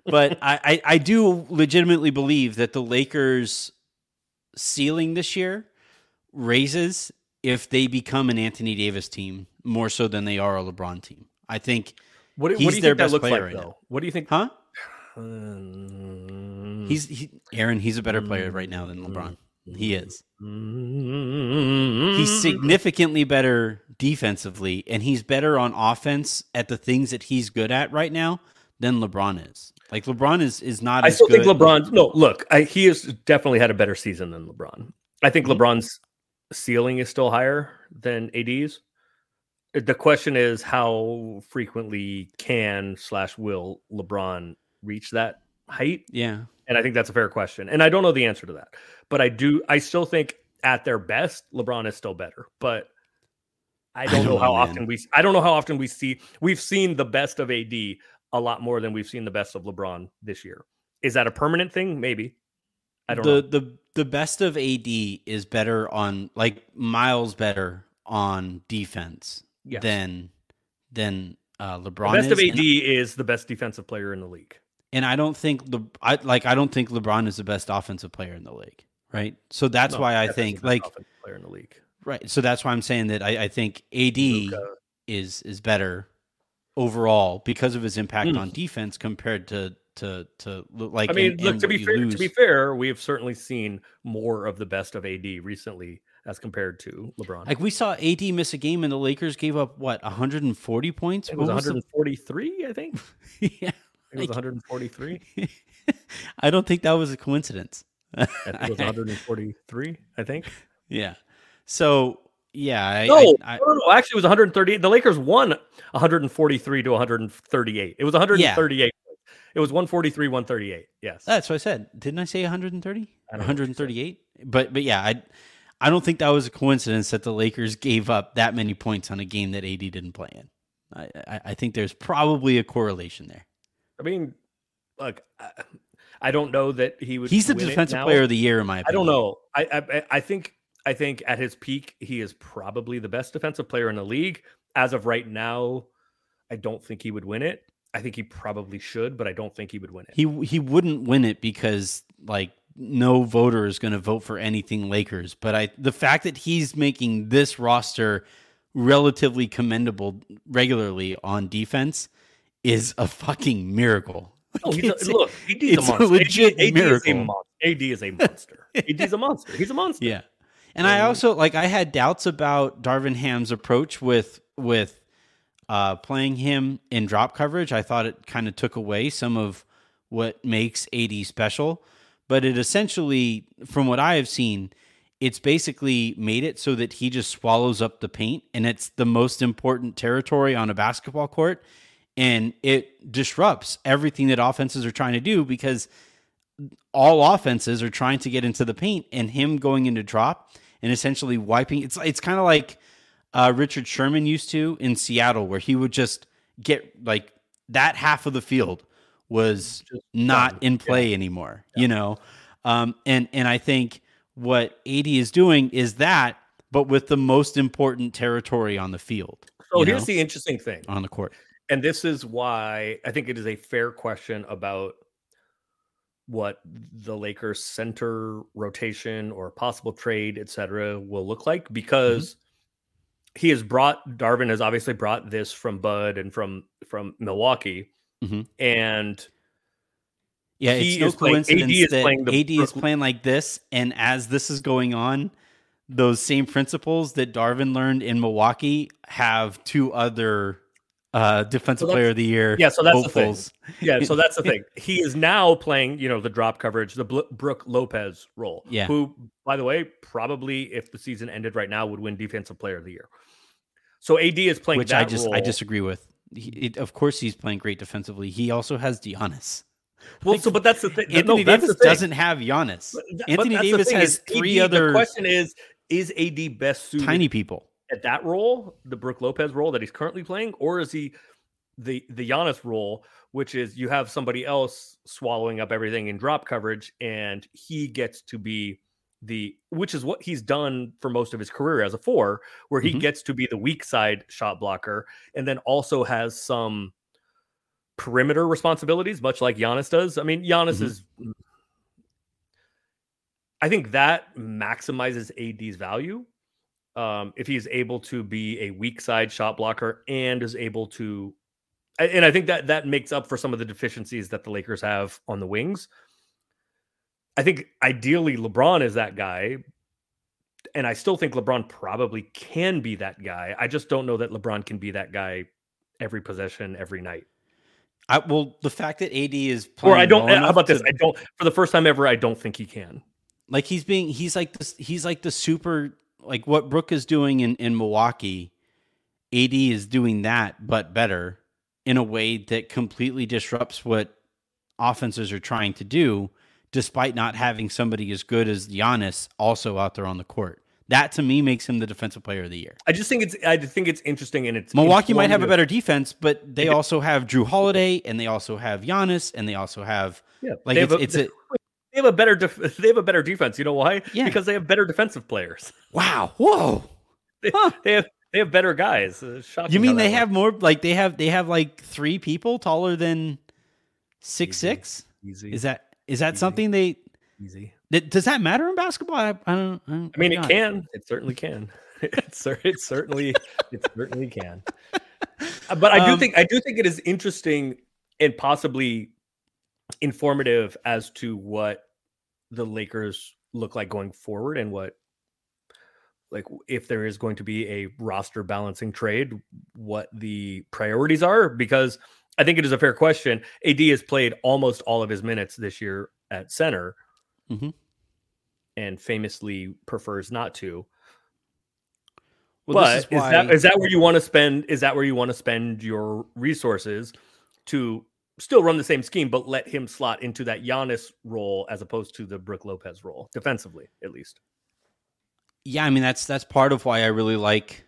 but I, I, I do legitimately believe that the Lakers' ceiling this year raises if they become an Anthony Davis team more so than they are a LeBron team. I think what, he's what do you their think best that looks like, right though? Now. What do you think? Huh? Um, <sighs> he's he, Aaron. He's a better player right now than LeBron. He is. He's significantly better defensively, and he's better on offense at the things that he's good at right now than LeBron is. Like LeBron is is not. I still good. think LeBron. No, look, I, he has definitely had a better season than LeBron. I think mm-hmm. LeBron's ceiling is still higher than AD's. The question is how frequently can slash will LeBron reach that height? Yeah. And I think that's a fair question. And I don't know the answer to that. But I do I still think at their best, LeBron is still better. But I don't, I don't know how know, often we I don't know how often we see we've seen the best of AD a lot more than we've seen the best of LeBron this year. Is that a permanent thing? Maybe. I don't the, know. The the best of AD is better on like miles better on defense yes. than than uh, LeBron. The best is. of AD and, is the best defensive player in the league. And I don't think Le, I like I don't think LeBron is the best offensive player in the league. Right. So that's no, why I think like player in the league. Right. So that's why I'm saying that I, I think AD Luka. is is better overall because of his impact mm. on defense compared to to to like. I mean, look to be fair. Lose. To be fair, we have certainly seen more of the best of AD recently as compared to LeBron. Like we saw AD miss a game, and the Lakers gave up what 140 points. It was 143, I think. <laughs> yeah, it was 143. <laughs> I don't think that was a coincidence. it was 143, I think. <laughs> Yeah. So yeah, I, no, I, I, no, no, actually, it was 138. The Lakers won 143 to 138. It was 138. Yeah. It was 143, 138. Yes. That's what I said. Didn't I say 130? 138? But but yeah, I I don't think that was a coincidence that the Lakers gave up that many points on a game that AD didn't play in. I I, I think there's probably a correlation there. I mean, look, I, I don't know that he would. He's the defensive player of the year, in my opinion. I don't know. I, I I think I think at his peak, he is probably the best defensive player in the league. As of right now, I don't think he would win it. I think he probably should, but I don't think he would win it. He he wouldn't win it because like no voter is going to vote for anything Lakers. But I the fact that he's making this roster relatively commendable regularly on defense is a fucking miracle. <laughs> Oh, he's a, look, AD's a monster. A legit AD, AD miracle. Is a AD is a monster. AD's a monster. He's a monster. Yeah. And I also like I had doubts about Darvin Ham's approach with with uh, playing him in drop coverage. I thought it kind of took away some of what makes AD special, but it essentially, from what I have seen, it's basically made it so that he just swallows up the paint, and it's the most important territory on a basketball court, and it disrupts everything that offenses are trying to do because all offenses are trying to get into the paint, and him going into drop and essentially wiping. It's it's kind of like uh, Richard Sherman used to in Seattle, where he would just get like that half of the field was just not done. in play yeah. anymore. Yeah. You know, um, and and I think what AD is doing is that, but with the most important territory on the field. So here's know, the interesting thing on the court, and this is why I think it is a fair question about what the Lakers center rotation or possible trade, etc., will look like mm-hmm. because mm-hmm. he has brought Darvin has obviously brought this from Bud and from from Milwaukee, mm-hmm. and yeah, it's no coincidence playing, AD that playing the, AD is playing like this, and as this is going on, those same principles that Darvin learned in Milwaukee have two other uh, defensive So player of the year. yeah, so that's the thing. Yeah, so that's the <laughs> thing. He is now playing, you know, the drop coverage, the Bl- Brook Lopez role. Yeah. Who, by the way, probably if the season ended right now, would win Defensive Player of the Year. So AD is playing which that I just role. I disagree with. He, it, of course, he's playing great defensively. He also has Giannis. well, like, so but that's the thing. Anthony no, Davis doesn't have Giannis. But th- but Anthony the Davis has three AD other The question is: Is AD best suited tiny people. at that role, the Brook Lopez role that he's currently playing, or is he the the Giannis role, which is you have somebody else swallowing up everything in drop coverage, and he gets to be the which is what he's done for most of his career as a four, where he Mhm. gets to be the weak side shot blocker, and then also has some perimeter responsibilities, much like Giannis does. I mean, Giannis Mhm. is. I think that maximizes AD's value um, if he's able to be a weak side shot blocker and is able to, and I think that that makes up for some of the deficiencies that the Lakers have on the wings. I think ideally LeBron is that guy, and I still think LeBron probably can be that guy. I just don't know that LeBron can be that guy every possession, every night. I, well, the fact that AD is playing Or I don't. well How about this? I don't. For the first time ever, I don't think he can. like he's being he's like this he's like the super like what Brook is doing in in Milwaukee. AD is doing that, but better in a way that completely disrupts what offenses are trying to do, despite not having somebody as good as Giannis also out there on the court. That to me makes him the defensive player of the year. I just think it's. I think it's interesting, and it's Milwaukee might have a better defense, but they also have Jrue Holiday and they also have Giannis and they also have Yeah, like they it's, have a- it's a <laughs> They have a better. Def- <laughs> they have a better defense. You know why? Yeah. Because they have better defensive players. <laughs> wow, whoa. They, Huh. they have. They have better guys. Uh, shocking You mean they works. have more like they have they have like three people taller than six Easy. six? easy? Is that is that Easy. something they easy? that, does that matter in basketball? I, I don't. I, don't I mean, it can. It certainly can. <laughs> it, it certainly. It certainly can. Uh, But I do Um, think. I do think it is interesting and possibly informative as to what the Lakers look like going forward and what like if there is going to be a roster balancing trade what the priorities are because i think it is a fair question. Ad has played almost all of his minutes this year at center Mhm. and famously prefers not to. Well, but is, is that is that where you want to spend is that where you want to spend your resources to still run the same scheme but let him slot into that Giannis role as opposed to the Brook Lopez role defensively at least? Yeah, I mean that's that's part of why I really like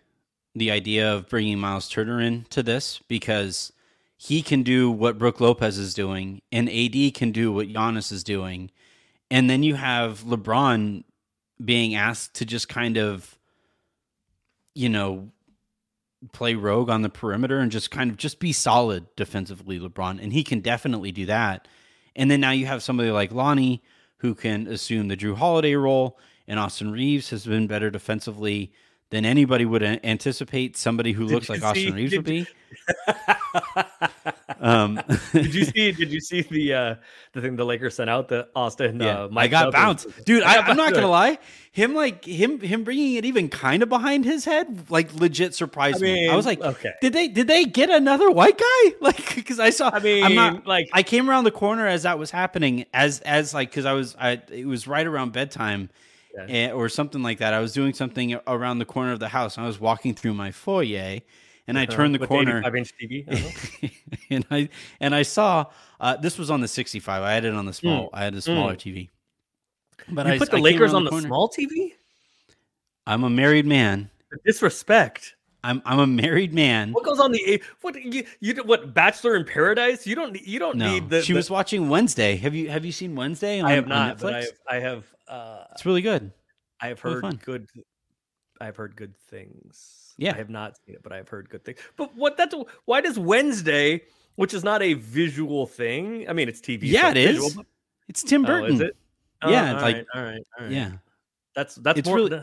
the idea of bringing Miles Turner into this because he can do what Brook Lopez is doing, and AD can do what Giannis is doing, and then you have LeBron being asked to just kind of, you know, play rogue on the perimeter and just kind of just be solid defensively, LeBron, and he can definitely do that. And then now you have somebody like Lonnie who can assume the Jrue Holiday role, and Austin Reaves has been better defensively than anybody would anticipate. Somebody who Did looks like Austin Reaves would be. <laughs> Um, did you see did you see the uh the thing the Lakers sent out the Austin Yeah, uh I got bounced, dude. I <laughs> I, I'm not gonna lie. Him like him him bringing it even kind of behind his head, like legit surprised me. I was like, okay did they did they get another white guy? <laughs> Like, because I saw. I mean I'm not. like I came around the corner as that was happening, as as like because I was I it was right around bedtime. Yeah. eh, or something like that. I was doing something around the corner of the house. And I was walking through my foyer, and I uh, turned the with corner. 85 inch TV uh-huh. <laughs> and I and I saw uh, this was on the 65. I had it on the small. I had a smaller TV. But Hmm. you I put the I Lakers on the corner. small TV I'm a married man. The disrespect I'm I'm a married man. what goes on the what you you what Bachelor in Paradise you don't you don't No, need the she the- was watching Wednesday. Have you have you seen Wednesday? On, I have not I have I have uh It's really good. I have heard fun. good. I've heard good things. Yeah. I have not seen it, but I've heard good things. But what that's why does Wednesday, which is not a visual thing? I mean, it's TV. so Yeah, it it's visual, is. but- It's Tim Oh, Burton. is it? Yeah, all it's like- right, all right, all right. Yeah, that's that's It's more. really-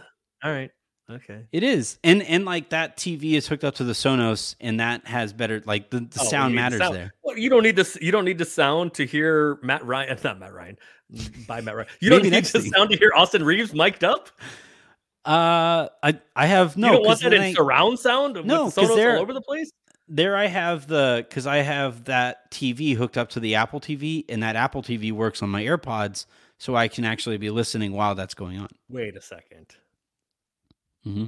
all right, okay. it is. And and like that TV is hooked up to the Sonos, and that has better like the, the Oh, sound matters sound. there. Well, you don't need to. You don't need the sound to hear Matt Ryan. <laughs> Not Matt Ryan. By Matt Ryan. You don't need the thing. sound to hear Austin Reaves mic'd up. Uh, I I have no. you don't want that in I- surround sound No, with Sonos they're- all over the place. there I have the because I have that TV hooked up to the Apple TV, and that Apple TV works on my AirPods, so I can actually be listening while that's going on. Wait a 2nd hmm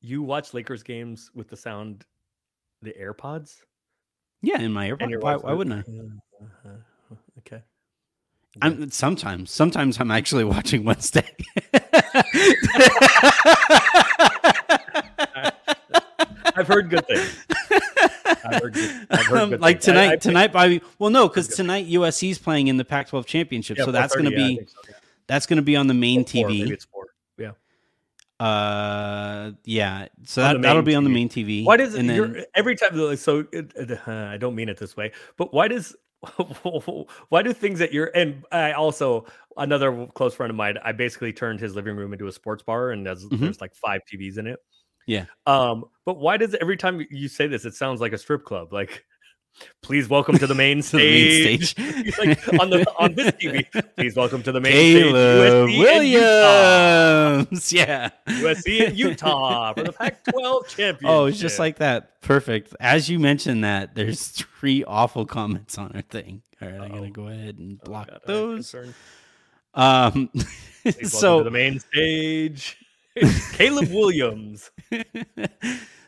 You watch Lakers games with the sound, the AirPods, Yeah, in my AirPods. Why, why wouldn't I? Uh-huh, Okay. I'm sometimes. Sometimes I'm actually <laughs> watching Wednesday. <laughs> I've heard good things. I've heard good, heard Um, like things. I- tonight, I- tonight, Bobby. Well, no, because tonight USC is playing in the Pac-12 championship, yeah, so that's going to 4:30, yeah, be so, that's going to be on the main Or four, maybe TV. It's four. Yeah. Uh, yeah. So that, that'll be on the main TV. Why does it, and then every time like, so it, it, uh, I don't mean it this way, but why does <laughs> why do things that you're and I also another close friend of mine, I basically turned his living room into a sports bar and there's, Mhm. there's like five TVs in it. Yeah. Um, but why does every time you say this, it sounds like a strip club? Like, please welcome to the main <laughs> to the main stage. stage. <laughs> like on the on this <laughs> TV, please welcome to the main Caleb stage. USC. Williams. Yeah. USC and Utah for the Pac-12 championship. Oh, it's just like that. Perfect. As you mentioned that, there's three awful comments on our thing. All right, I'm gonna go ahead and Oh, block God, those. Um, Please welcome to so the main stage. Caleb Williams.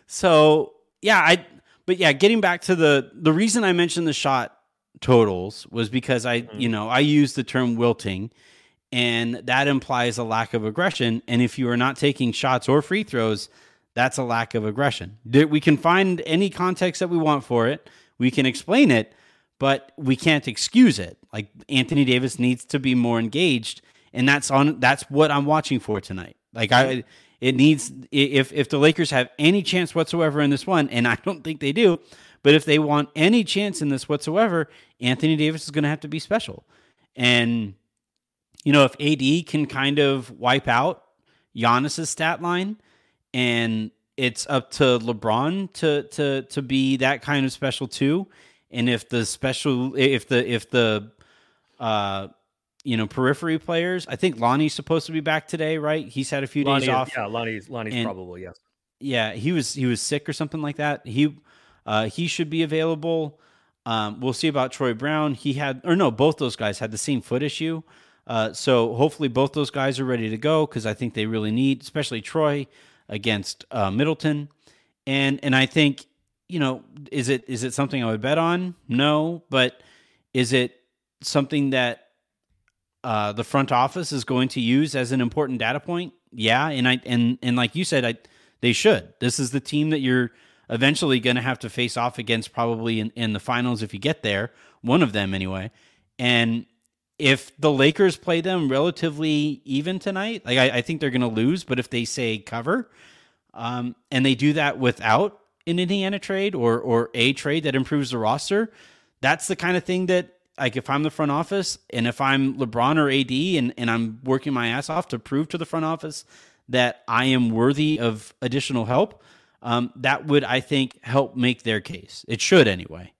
so yeah, I but yeah, getting back to the the reason I mentioned the shot totals was because I Mhm. you know I use the term wilting, and that implies a lack of aggression. And if you are not taking shots or free throws, that's a lack of aggression. We can find any context that we want for it. We can explain it, but we can't excuse it. Like Anthony Davis needs to be more engaged, and that's on. That's what I'm watching for tonight. Like I, it needs if if the Lakers have any chance whatsoever in this one, and I don't think they do, but if they want any chance in this whatsoever, Anthony Davis is going to have to be special. And you know, if AD can kind of wipe out Giannis's stat line, and it's up to LeBron to to to be that kind of special too. And if the special, if the if the uh you know periphery players, I think Lonnie's supposed to be back today, right? He's had a few Lonnie days is- off. yeah, Lonnie's Lonnie's And- probably yes. Yeah, he was he was sick or something like that. He uh he should be available. Um we'll see about Troy Brown. He had or no, both those guys had the same foot issue. Uh so hopefully both those guys are ready to go cuz I think they really need especially Troy against uh Middleton. And and I think, you know, is it is it something I would bet on? No, but is it something that uh, the front office is going to use as an important data point. Yeah, and I and and like you said, I they should. This is the team that you're eventually going to have to face off against, probably in, in the finals if you get there. One of them anyway. And if the Lakers play them relatively even tonight, like I, I think they're going to lose. But if they say cover, um, and they do that without an Indiana trade or or a trade that improves the roster, that's the kind of thing that like if I'm the front office and if I'm LeBron or AD and, and I'm working my ass off to prove to the front office that I am worthy of additional help, um, that would I think help make their case. It should anyway.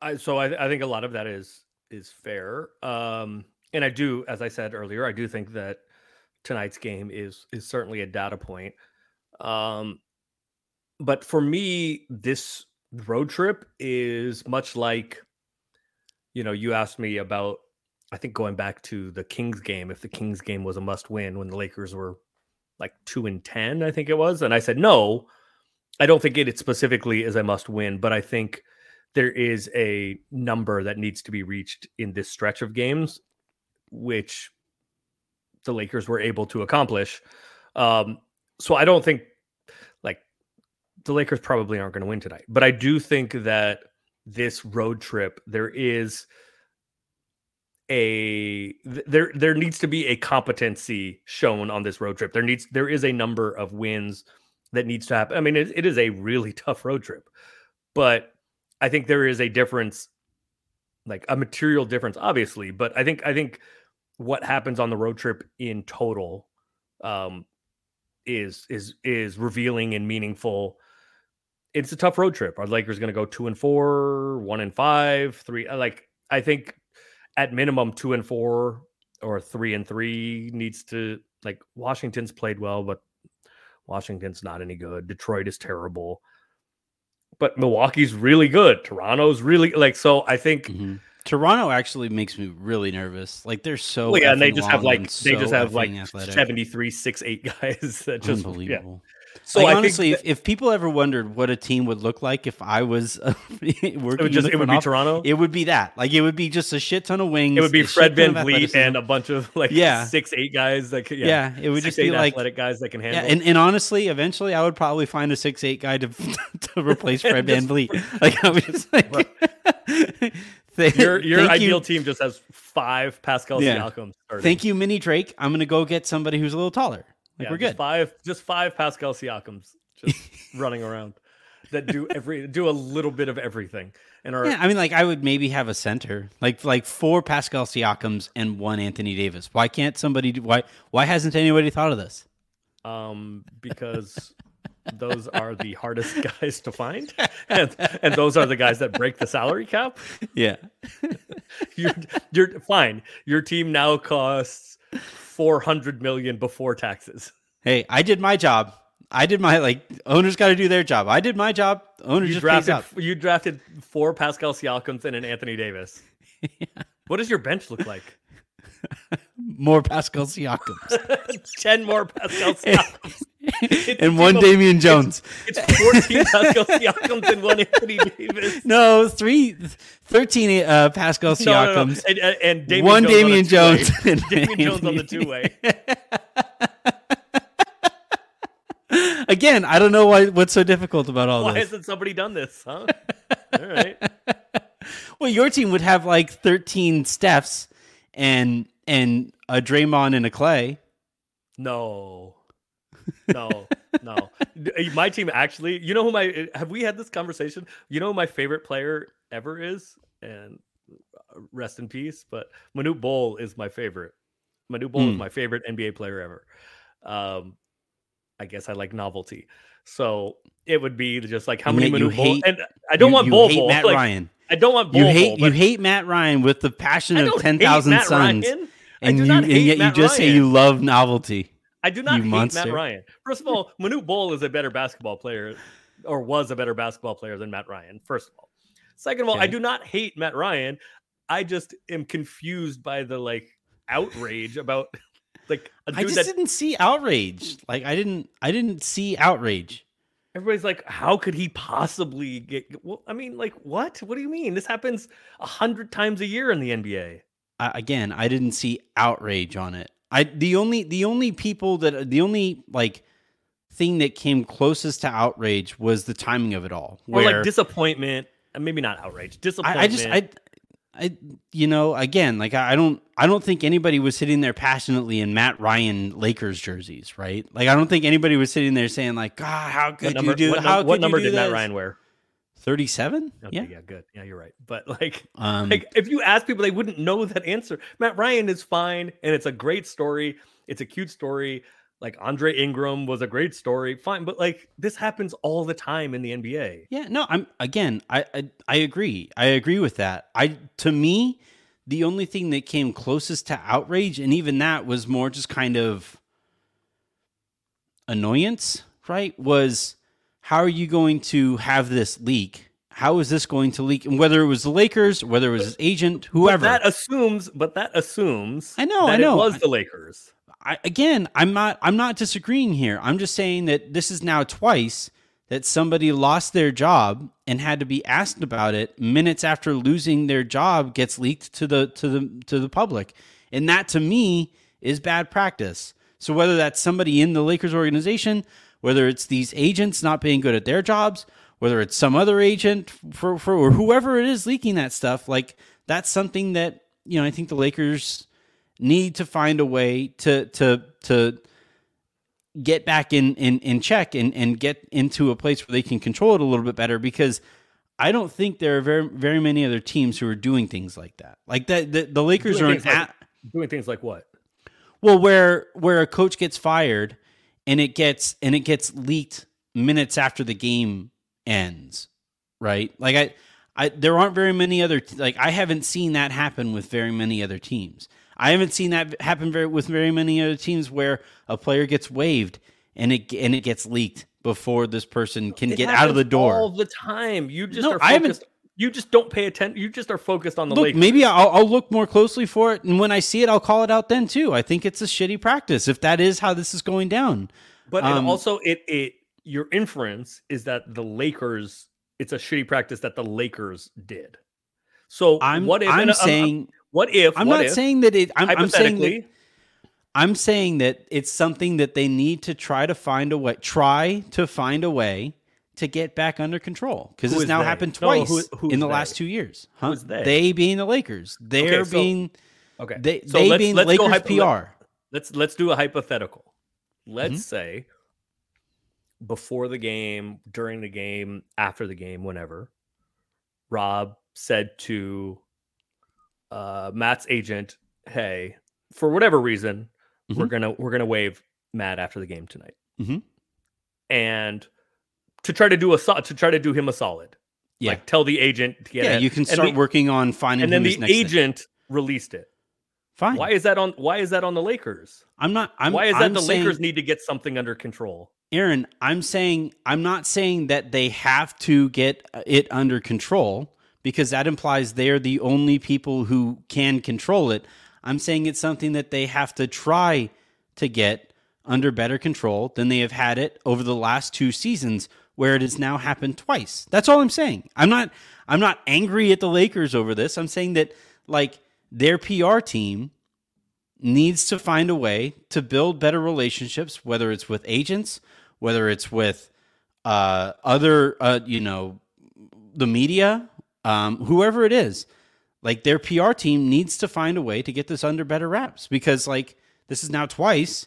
I, so I, I think a lot of that is is fair. Um, and I do, as I said earlier, I do think that tonight's game is is certainly a data point. Um, but for me, this road trip is much like, you know, you asked me about. I think going back to the Kings game, if the Kings game was a must win when the Lakers were like two and ten, I think it was, and I said no. I don't think it specifically is a must win, but I think there is a number that needs to be reached in this stretch of games, which the Lakers were able to accomplish. Um, so I don't think the Lakers probably aren't going to win tonight, but I do think that this road trip there is a there there needs to be a competency shown on this road trip. There needs there is a number of wins that needs to happen. I mean, it, it is a really <laughs> tough road trip, but I think there is a difference, like a material difference, obviously. But I think I think what happens on the road trip in total um, is is is revealing and meaningful. It's a tough road trip. Are the Lakers going to go two and four, one and five, three? uh, Like I think at minimum two and four or three and three needs to like Washington's played well, but Washington's not any good. Detroit is terrible. but Milwaukee's really good. Toronto's really like so. I think Mhm. Toronto actually makes me really nervous. Like they're so well, yeah, and they just have like they so just have like effing athletic. 73, 6, 8 <laughs> guys that just yeah. Unbelievable. So like, I honestly, think if, if people ever wondered what a team would look like if I was uh, <laughs> working, it would in just it would front be Toronto. It would be that. Like it would be just a shit ton of wings. It would be Fred shit VanVleet and a bunch of like Yeah. six, eight guys that could, yeah, yeah, it would six, just be eight like athletic guys that can yeah, handle. and, and honestly, eventually, I would probably find a six eight guy to <laughs> to <laughs> replace Fred VanVleet. Like I was just like, Thank- your your ideal you, team just has five Pascal Yeah. Siakam. starting. Thank you, Mini Drake. I'm gonna go get somebody who's a little taller. Like Yeah, we're just good. Five, just five Pascal Siakams just <laughs> running around that do every do a little bit of everything and are Yeah, I mean, like I would maybe have a center, like like four Pascal Siakams and one Anthony Davis. Why can't somebody? Do, why why hasn't anybody thought of this? um because those are the hardest <laughs> guys to find and, and those are the guys that break the salary cap Yeah, <laughs> you're you're fine your team now costs 400 million before taxes hey, I did my job. I did my like owners got to do their job. I did my job. Owners you just pays drafted up. you drafted four pascal siakams and an anthony davis <laughs> what does your bench look like <laughs> More Pascal Siakams <laughs> 10 more pascal siakams and one Damian Jones. it's 14 <laughs> pascal siakams and one anthony davis No, three, 13 uh, Pascal No, no, no. And, and, and Damian One Jones Damian two-way. Jones. <laughs> and Damian Jones on the two way. <laughs> Again, I don't know why. What's so difficult about all Why this? Why hasn't somebody done this? Huh? All right. Well, your team would have like 13 Stephs and and a Draymond and a Clay. No. No. No. My team actually, you know who my have we had this conversation? You know who my favorite player ever is? And uh, rest in peace, but Manute Bol is my favorite. Manute Bol is Hmm. my favorite NBA player ever. Um I guess I like novelty. So it would be just like how many Manute Bol hate- and I don't You- want you Bol. Matt <laughs> like, Ryan. I don't want Bol You hate you hate Matt Ryan with the passion of ten thousand suns, Ryan. And you and yet Matt you just say you love novelty. I do not You hate monster. Matt Ryan. First of all, Manute Bol is a better basketball player, or was a better basketball player than Matt Ryan. First of all, second of all, I do not hate Matt Ryan. I just am confused by the like outrage about like a I just that didn't see outrage. Like I didn't I didn't see outrage. everybody's like, how could he possibly get? Well, I mean, like, what? What do you mean? This happens a hundred times a year in the NBA. I, again, I didn't see outrage on it. I the only the only people that the only like thing that came closest to outrage was the timing of it all. Or like disappointment, uh, maybe not outrage. Disappointment. I, I just I I you know again like I I don't I don't think anybody was sitting there passionately in Matt Ryan Lakers jerseys, right? Like I don't think anybody was sitting there saying like, God, how could number, you do? what, how what could number you do did Matt? Ryan wear? Thirty-seven. Okay, yeah. yeah, good. Yeah, you're right. <laughs> But like, Um, like if you ask people, they wouldn't know that answer. Matt Ryan is fine, and it's a great story. It's a cute story. Like Andre Ingram was a great story, fine. But like this happens all the time in the NBA. Yeah, no, I'm again, I, I I agree. I agree with that. I to me, the only thing that came closest to outrage, and even that was more just kind of annoyance, right? Was how are you going to have this leak? How is this going to leak? And whether it was the Lakers, whether it was his agent, whoever. But that assumes, but that assumes. I know, that I know. It was the Lakers. I, again, I'm not I'm not disagreeing here. I'm just saying that this is now twice that somebody lost their job and had to be asked about it minutes after losing their job gets leaked to the to the to the public. And that to me is bad practice. So whether that's somebody in the Lakers organization, whether it's these agents not being good at their jobs, whether it's some other agent for, for or whoever it is leaking that stuff, like that's something that, you know, I think the Lakers need to find a way to to to get back in in, in check and, and get into a place where they can control it a little bit better because I don't think there are very very many other teams who are doing things like that. Like that the, the Lakers Doing are an like- at, Doing things like what? well where where a coach gets fired and it gets and it gets leaked minutes after the game ends, right? Like I I there aren't very many other like I haven't seen that happen with very many other teams. I haven't seen that happen very with very many other teams where a player gets waived and it and it gets leaked before this person can It get out of the door. all the time. You just No, are I haven't-. You just don't pay attention. You just are focused on the Look, Lakers. maybe I'll, I'll look more closely for it, and when I see it, I'll call it out then too. I think it's a shitty practice if that is how this is going down. But and Um, also, it it your inference is that the Lakers. It's a shitty practice that the Lakers did. So I'm what if? I'm um, saying what if? I'm what not if, saying that it. I'm, I'm saying that I'm saying that it's something that they need to try to find a way. Try to find a way to get back under control because it's now they? happened No, twice who- in the they? last two years. Huh? Who's they? being the Lakers. They're so- being okay. they, so they let's, being let's Lakers hypo- PR. let's let's do a hypothetical. Let's Mhm. say before the game, during the game, after the game, whenever, Rob said to uh, Matt's agent, "Hey, for whatever reason, we're Mhm. gonna we're gonna waive Matt after the game tonight," Mhm. and to try to do a to try to do him a solid, Yeah. like tell the agent to get yeah, it, you can and start the- working on finding and then the next thing. agent released it. Fine. Why is that on? Why is that on the Lakers? I'm not. I'm, why is that I'm the saying, Lakers need to get something under control? Aaron, I'm saying I'm not saying that they have to get uh, it under control because that implies they're the only people who can control it. I'm saying it's something that they have to try to get under better control than they have had it over the last two seasons where it has now happened twice. That's all I'm saying. I'm not I'm not angry at the Lakers over this. I'm saying that like their PR team needs to find a way to build better relationships, whether it's with agents, whether it's with uh, other, uh, you know, the media, um, whoever it is. Like their PR team needs to find a way to get this under better wraps because, like, this is now twice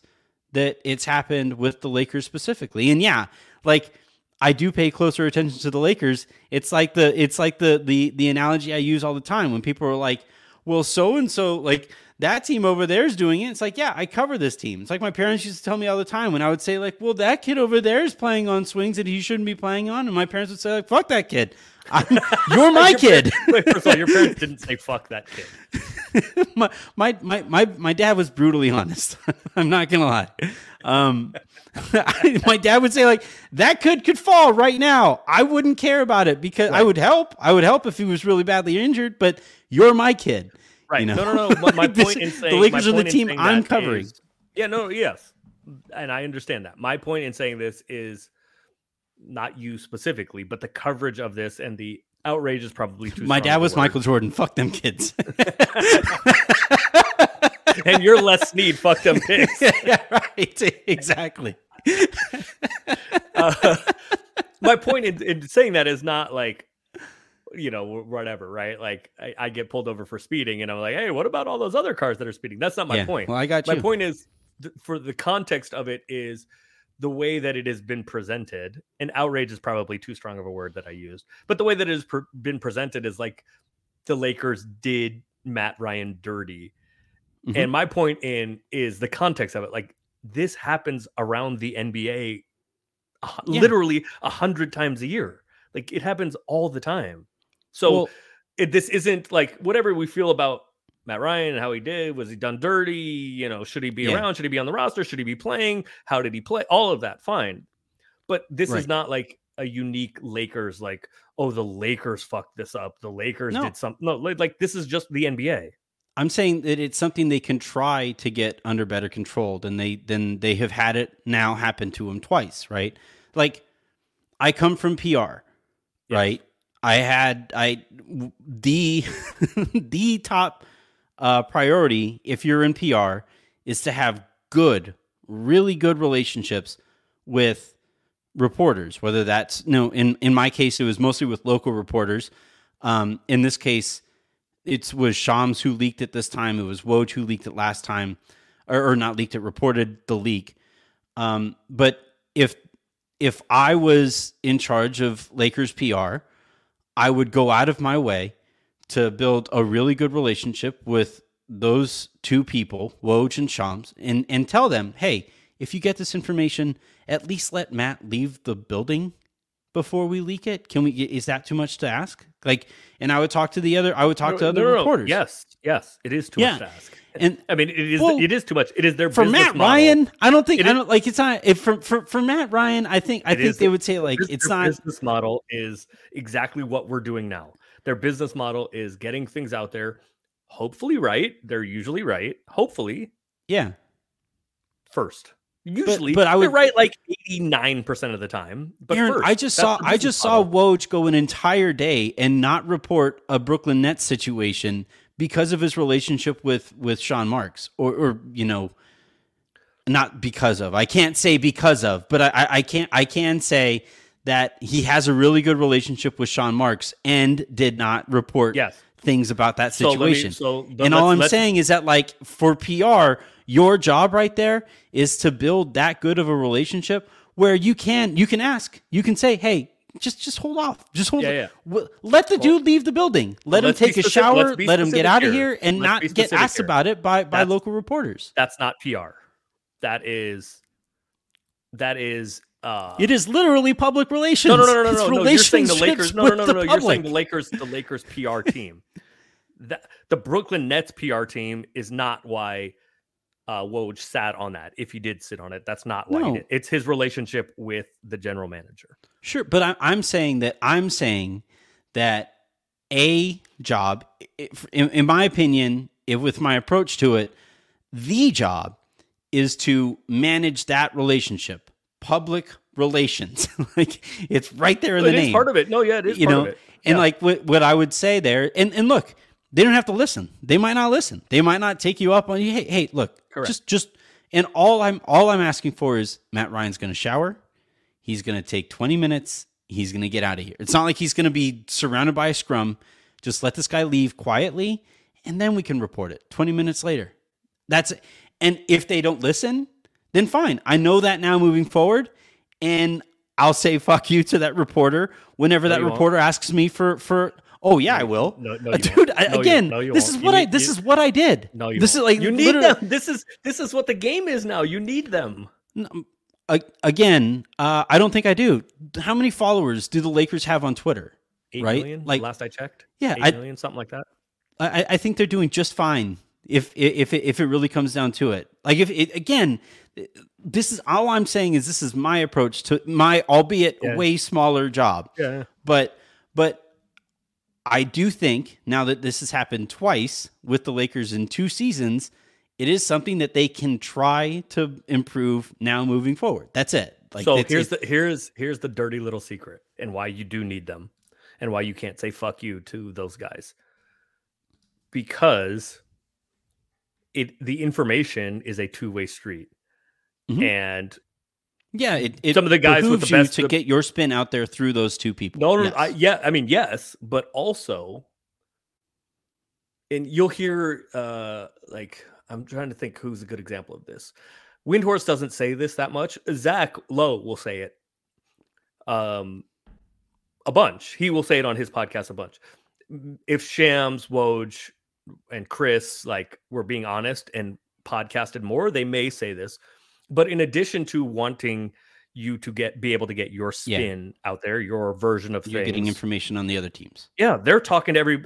that it's happened with the Lakers specifically. And yeah, like I do pay closer attention to the Lakers. It's like the it's like the the the analogy I use all the time when people are like, "Well, so and so like that team over there is doing it." It's like, "Yeah, I cover this team." It's like my parents used to tell me all the time when I would say like, "Well, that kid over there is playing on swings that he shouldn't be playing on," and my parents would say like, "Fuck that kid." I'm, you're my kid. wait, first of all, your parents didn't say "fuck that kid." <laughs> my, my my my my dad was brutally honest. <laughs> I'm not gonna lie. Um, <laughs> my dad would say like that kid could fall right now. I wouldn't care about it because I would help. I would help if he was really badly injured. But you're my kid. Right? You know? No, no, no. My, my This- point in the Lakers are the team I'm covering. is- yeah, no, yes, and I understand that. My point in saying this is not you specifically, but the coverage of this and the outrage is probably too. My dad was. Michael Jordan. Fuck them kids. <laughs> and you're Les Snead. Fuck them <laughs> pigs. yeah, right. Exactly. <laughs> uh, my point in, in saying that is not like you know whatever right like I, I get pulled over for speeding and i'm like hey what about all those other cars that are speeding that's not my yeah. point Well, I got my you. point is th- for the context of it is the way that it has been presented and outrage is probably too strong of a word that i used but the way that it has pre- been presented is like the lakers did matt ryan dirty Mhm. and my point in is the context of it like this happens around the nba Yeah. literally a hundred times a year like it happens all the time so Well, it, this isn't like whatever we feel about Matt Ryan and how he did. Was he done dirty? You know, should he be Yeah. around? Should he be on the roster? Should he be playing? How did he play? All of that, fine. But this Right. is not like a unique Lakers, like, oh, the Lakers fucked this up. The Lakers No. did something. No, like, this is just the NBA. I'm saying that it's something they can try to get under better control than they than they have had it now happen to them twice, right? Like I come from PR, right? I had I the <laughs> the top uh, priority if you're in PR is to have good, really good relationships with reporters. Whether that's no, in in my case, it was mostly with local reporters. Um, in this case, it was Shams who leaked it this time. It was Woj who leaked it last time, or, or not leaked it, reported the leak. Um, but if if I was in charge of Lakers PR, I would go out of my way to build a really good relationship with those two people, Woj and Shams, and and tell them, hey, if you get this information, at least let Matt leave the building before we leak it? Can we? Is that too much to ask? Like, and I would talk to the other. I would talk No, to other no, reporters. Yes, yes, it is too Yeah. much to ask. and I mean, it is. Well, it is too much. It is their for business Matt model. Ryan, I don't think It I don't like it's not. If for for for Matt Ryan, I think I think is- they would say like it's not. business model is exactly what we're doing now. Their business model is getting things out there, hopefully right. They're usually right. Hopefully Yeah, first. Usually, but I would- right like eighty nine percent of the time. But Aaron, first, I just saw I just saw model. Woj go an entire day and not report a Brooklyn Nets situation because of his relationship with with Sean Marks, or or you know, not because of. I can't say because of, but I I, I can't I can say that he has a really good relationship with Sean Marks and did not report Yes. things about that So me- situation. so and all I'm saying is that like for PR, your job right there is to build that good of a relationship where you can you can ask, you can say, "Hey, just just hold off, just hold. Yeah, yeah. Let the dude leave the building. Let him take a shower. Let him get out of here. here, and Let's not get asked here. about it by by That's- local reporters. That's not PR. That is that is uh It is literally public relations. no no no no no no. You're saying the Lakers no no no no, no. you're saying the Lakers the Lakers PR team. <laughs> that the Brooklyn Nets PR team is not why uh Woj sat on that. If he did sit on it, that's not why No. he did. It's his relationship with the general manager. Sure, but I, I'm saying that I'm saying that a job, in, in my opinion, if with my approach to it, the job is to manage that relationship, public relations. <laughs> like it's right there in It the name. part of it. No, yeah, it is you part know, of it. and like what, what I would say there, and, and look, they don't have to listen. They might not listen. They might not take you up on you. Hey, hey, look, Correct. just just and all I'm all I'm asking for is Matt Ryan's going to shower. He's going to take 20 minutes. He's going to get out of here. It's not like he's going to be surrounded by a scrum. Just let this guy leave quietly, and then we can report it 20 minutes later. That's it. And if they don't listen, then fine. I know that now moving forward, and I'll say fuck you to that reporter whenever that you won't. reporter asks me for for. Oh yeah, I will. No, no, dude. I, you- again, no, you this is You what I need- this you- is what I did. No, you this won't. is like you need them. This is this is what the game is now. You need them. A- again, uh, I don't think I do. How many followers do the Lakers have on Twitter? Eight Right? million, Like- last I checked. Yeah, eight I- million, something like that. I, I think they're doing just fine. If if it, if it really comes down to it, like if it again, this is all I'm saying is this is my approach to my albeit Yeah. way smaller job. Yeah. But but I do think now that this has happened twice with the Lakers in two seasons, it is something that they can try to improve now moving forward. That's it. Like so here's it's- the here's here's the dirty little secret and why you do need them and why you can't say fuck you to those guys because it the information is a two-way street Mhm. and yeah. It, it some of the guys with the best- to the- get your spin out there through those two people. no, no, Yes. I, yeah i mean yes but also and you'll hear uh like i'm trying to think who's a good example of this Windhorst doesn't say this that much zach lowe will say it um a bunch he will say it on his podcast a bunch if shams woj and chris like were being honest and podcasted more they may say this but in addition to wanting you to get be able to get your Yeah. spin out there your version of You're things getting information on the other teams. yeah, they're talking to every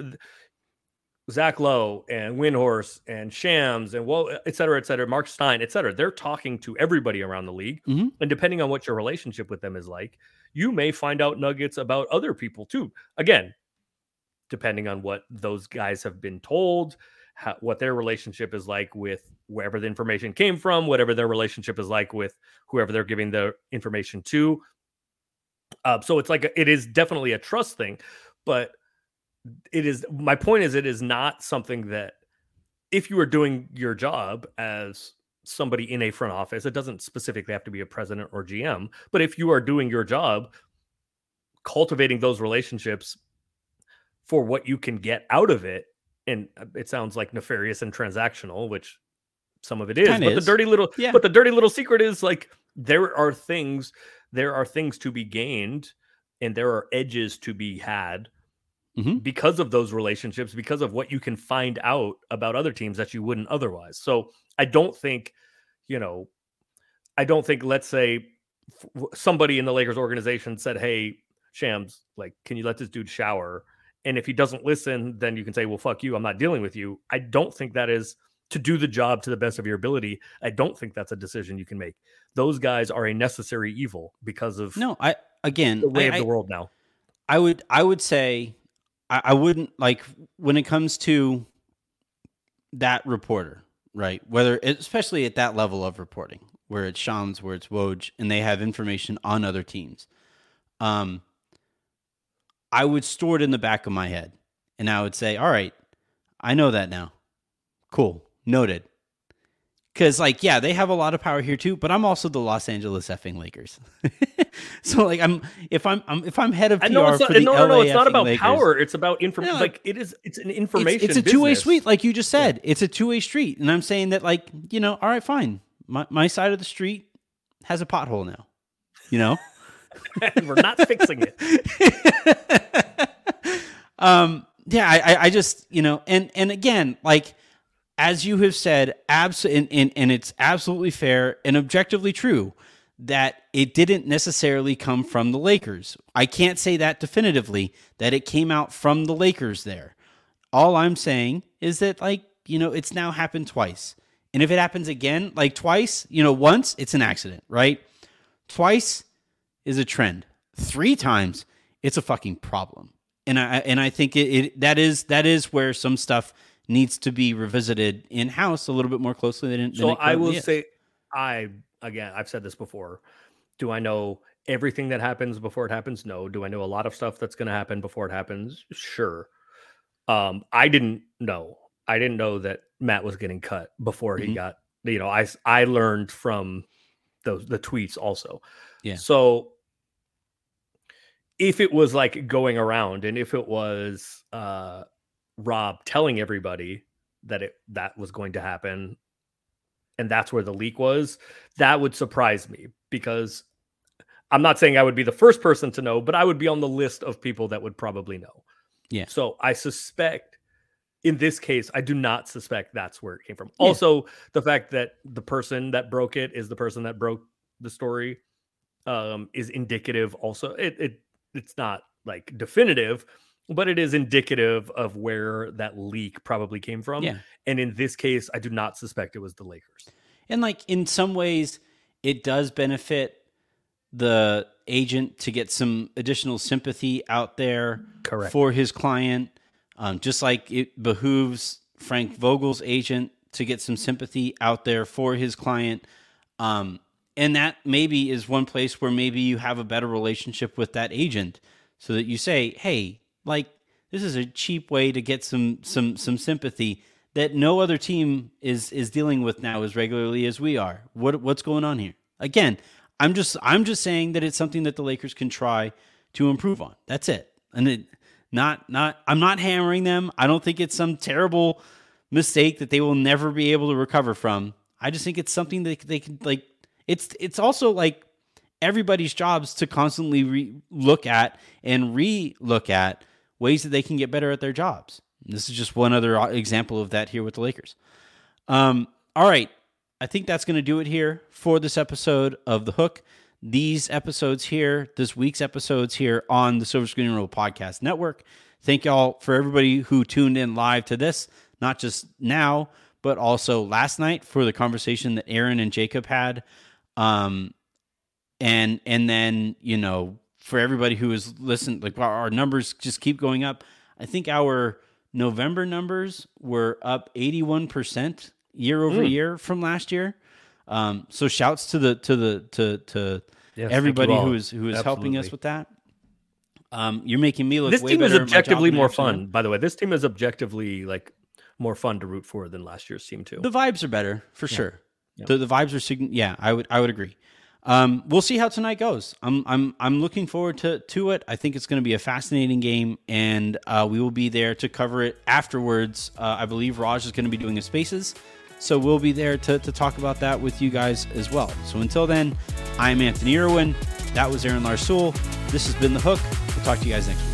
Zach Lowe and Windhorst and Shams and well, et cetera, et cetera, Mark Stein, et cetera. They're talking to everybody around the league. Mhm. And depending on what your relationship with them is like, you may find out nuggets about other people too. Again, depending on what those guys have been told, how, what their relationship is like with wherever the information came from, whatever their relationship is like with whoever they're giving the information to. Uh, so it's like a, it is definitely a trust thing, but it is my point is it is not something that if you are doing your job as somebody in a front office, it doesn't specifically have to be a president or GM, but if you are doing your job, cultivating those relationships for what you can get out of it, and uh, it sounds like nefarious and transactional, which some of it is, Kinda but is. the dirty little, Yeah. but the dirty little secret is like there are things, there are things to be gained, and there are edges to be had Mhm. because of those relationships, because of what you can find out about other teams that you wouldn't otherwise. So I don't think, you know, I don't think, let's say somebody in the Lakers organization said, Hey, Shams, like, can you let this dude shower? And if he doesn't listen, then you can say, well, fuck you. I'm not dealing with you. I don't think that is to do the job to the best of your ability. I don't think that's a decision you can make. Those guys are a necessary evil because of no. I again the way I, of the world now. I would I would say I, I wouldn't like when it comes to that reporter, right? Whether especially at that level of reporting, where it's Shams, where it's Woj, and they have information on other teams. Um, I would store it in the back of my head, and I would say, "All right, I know that now. Cool, noted." Because, like, yeah, they have a lot of power here too, but I'm also the Los Angeles effing Lakers. <laughs> so, like, I'm if I'm, I'm if I'm head of PR know it's not, for the no, no, no. It's not about Lakers, power. It's about information. Yeah, like- it is. It's an information. it's a two way street, like you just said. It's a two way street, and I'm saying that, like, you know, all right, fine. My my side of the street has a pothole now. You know. <laughs> We're not fixing it. <laughs> um yeah I, I just you know and and again like as you have said and, and and it's absolutely fair and objectively true that it didn't necessarily come from the lakers. I can't say that definitively that it came out from the lakers there. All i'm saying is that like you know it's now happened twice. And if it happens again like twice you know once it's an accident right? Twice is a trend. Three times, it's a fucking problem. And I and I think it, it that is that is where some stuff needs to be revisited in house a little bit more closely than. So I will is. say, I again, I've said this before. Do I know everything that happens before it happens? No. Do I know a lot of stuff that's going to happen before it happens? Sure. Um, I didn't know. I didn't know that Matt was getting cut before he Mhm. got. You know, I I learned from those the tweets also. Yeah. So if it was like going around, and if it was uh Rob telling everybody that it that was going to happen and that's where the leak was, that would surprise me because I'm not saying I would be the first person to know, but I would be on the list of people that would probably know. Yeah. So I suspect in this case, I do not suspect that's where it came from. Yeah. Also, the fact that the person that broke it is the person that broke the story um, is indicative. Also, it, it it's not like definitive, but it is indicative of where that leak probably came from. Yeah. And in this case, I do not suspect it was the Lakers. And like in some ways, it does benefit the agent to get some additional sympathy out there Correct. for his client. Um, just like it behooves Frank Vogel's agent to get some sympathy out there for his client. Um, and that maybe is one place where maybe you have a better relationship with that agent so that you say, hey, like this is a cheap way to get some some some sympathy that no other team is is dealing with now as regularly as we are. What what's going on here? Again, I'm just I'm just saying that it's something that the Lakers can try to improve on. That's it. And it not not I'm not hammering them. I don't think it's some terrible mistake that they will never be able to recover from. I just think it's something that they can like it's it's also like everybody's jobs to constantly re- look at and re-look at ways that they can get better at their jobs. This is just one other uh, example of that here with the Lakers. Um, all right, I think that's going to do it here for this episode of The Hook. These episodes here, this week's episodes here on the Silver Screen Roll Podcast Network. Thank y'all for everybody who tuned in live to this, not just now, but also last night for the conversation that Aaron and Jacob had. Um, and and then you know for everybody who is listening, like our, numbers just keep going up. I think our November numbers were up eighty one percent year over Mm. year from last year. Um, so shouts to the to the to to Yes, everybody who is who is helping us with that. Um, you're making me look This way team is objectively more fun, by the way. This team is objectively like more fun to root for than last year's team too. The vibes are better for sure. Yeah. The the vibes are sign- yeah, I would I would agree. Um, we'll see how tonight goes. I'm I'm I'm looking forward to to it. I think it's going to be a fascinating game, and uh, we will be there to cover it afterwards. Uh, I believe Raj is going to be doing a Spaces, so we'll be there to to talk about that with you guys as well. So until then, I'm Anthony Irwin. That was Aaron Larsuel. This has been the Hook. We'll talk to you guys next week.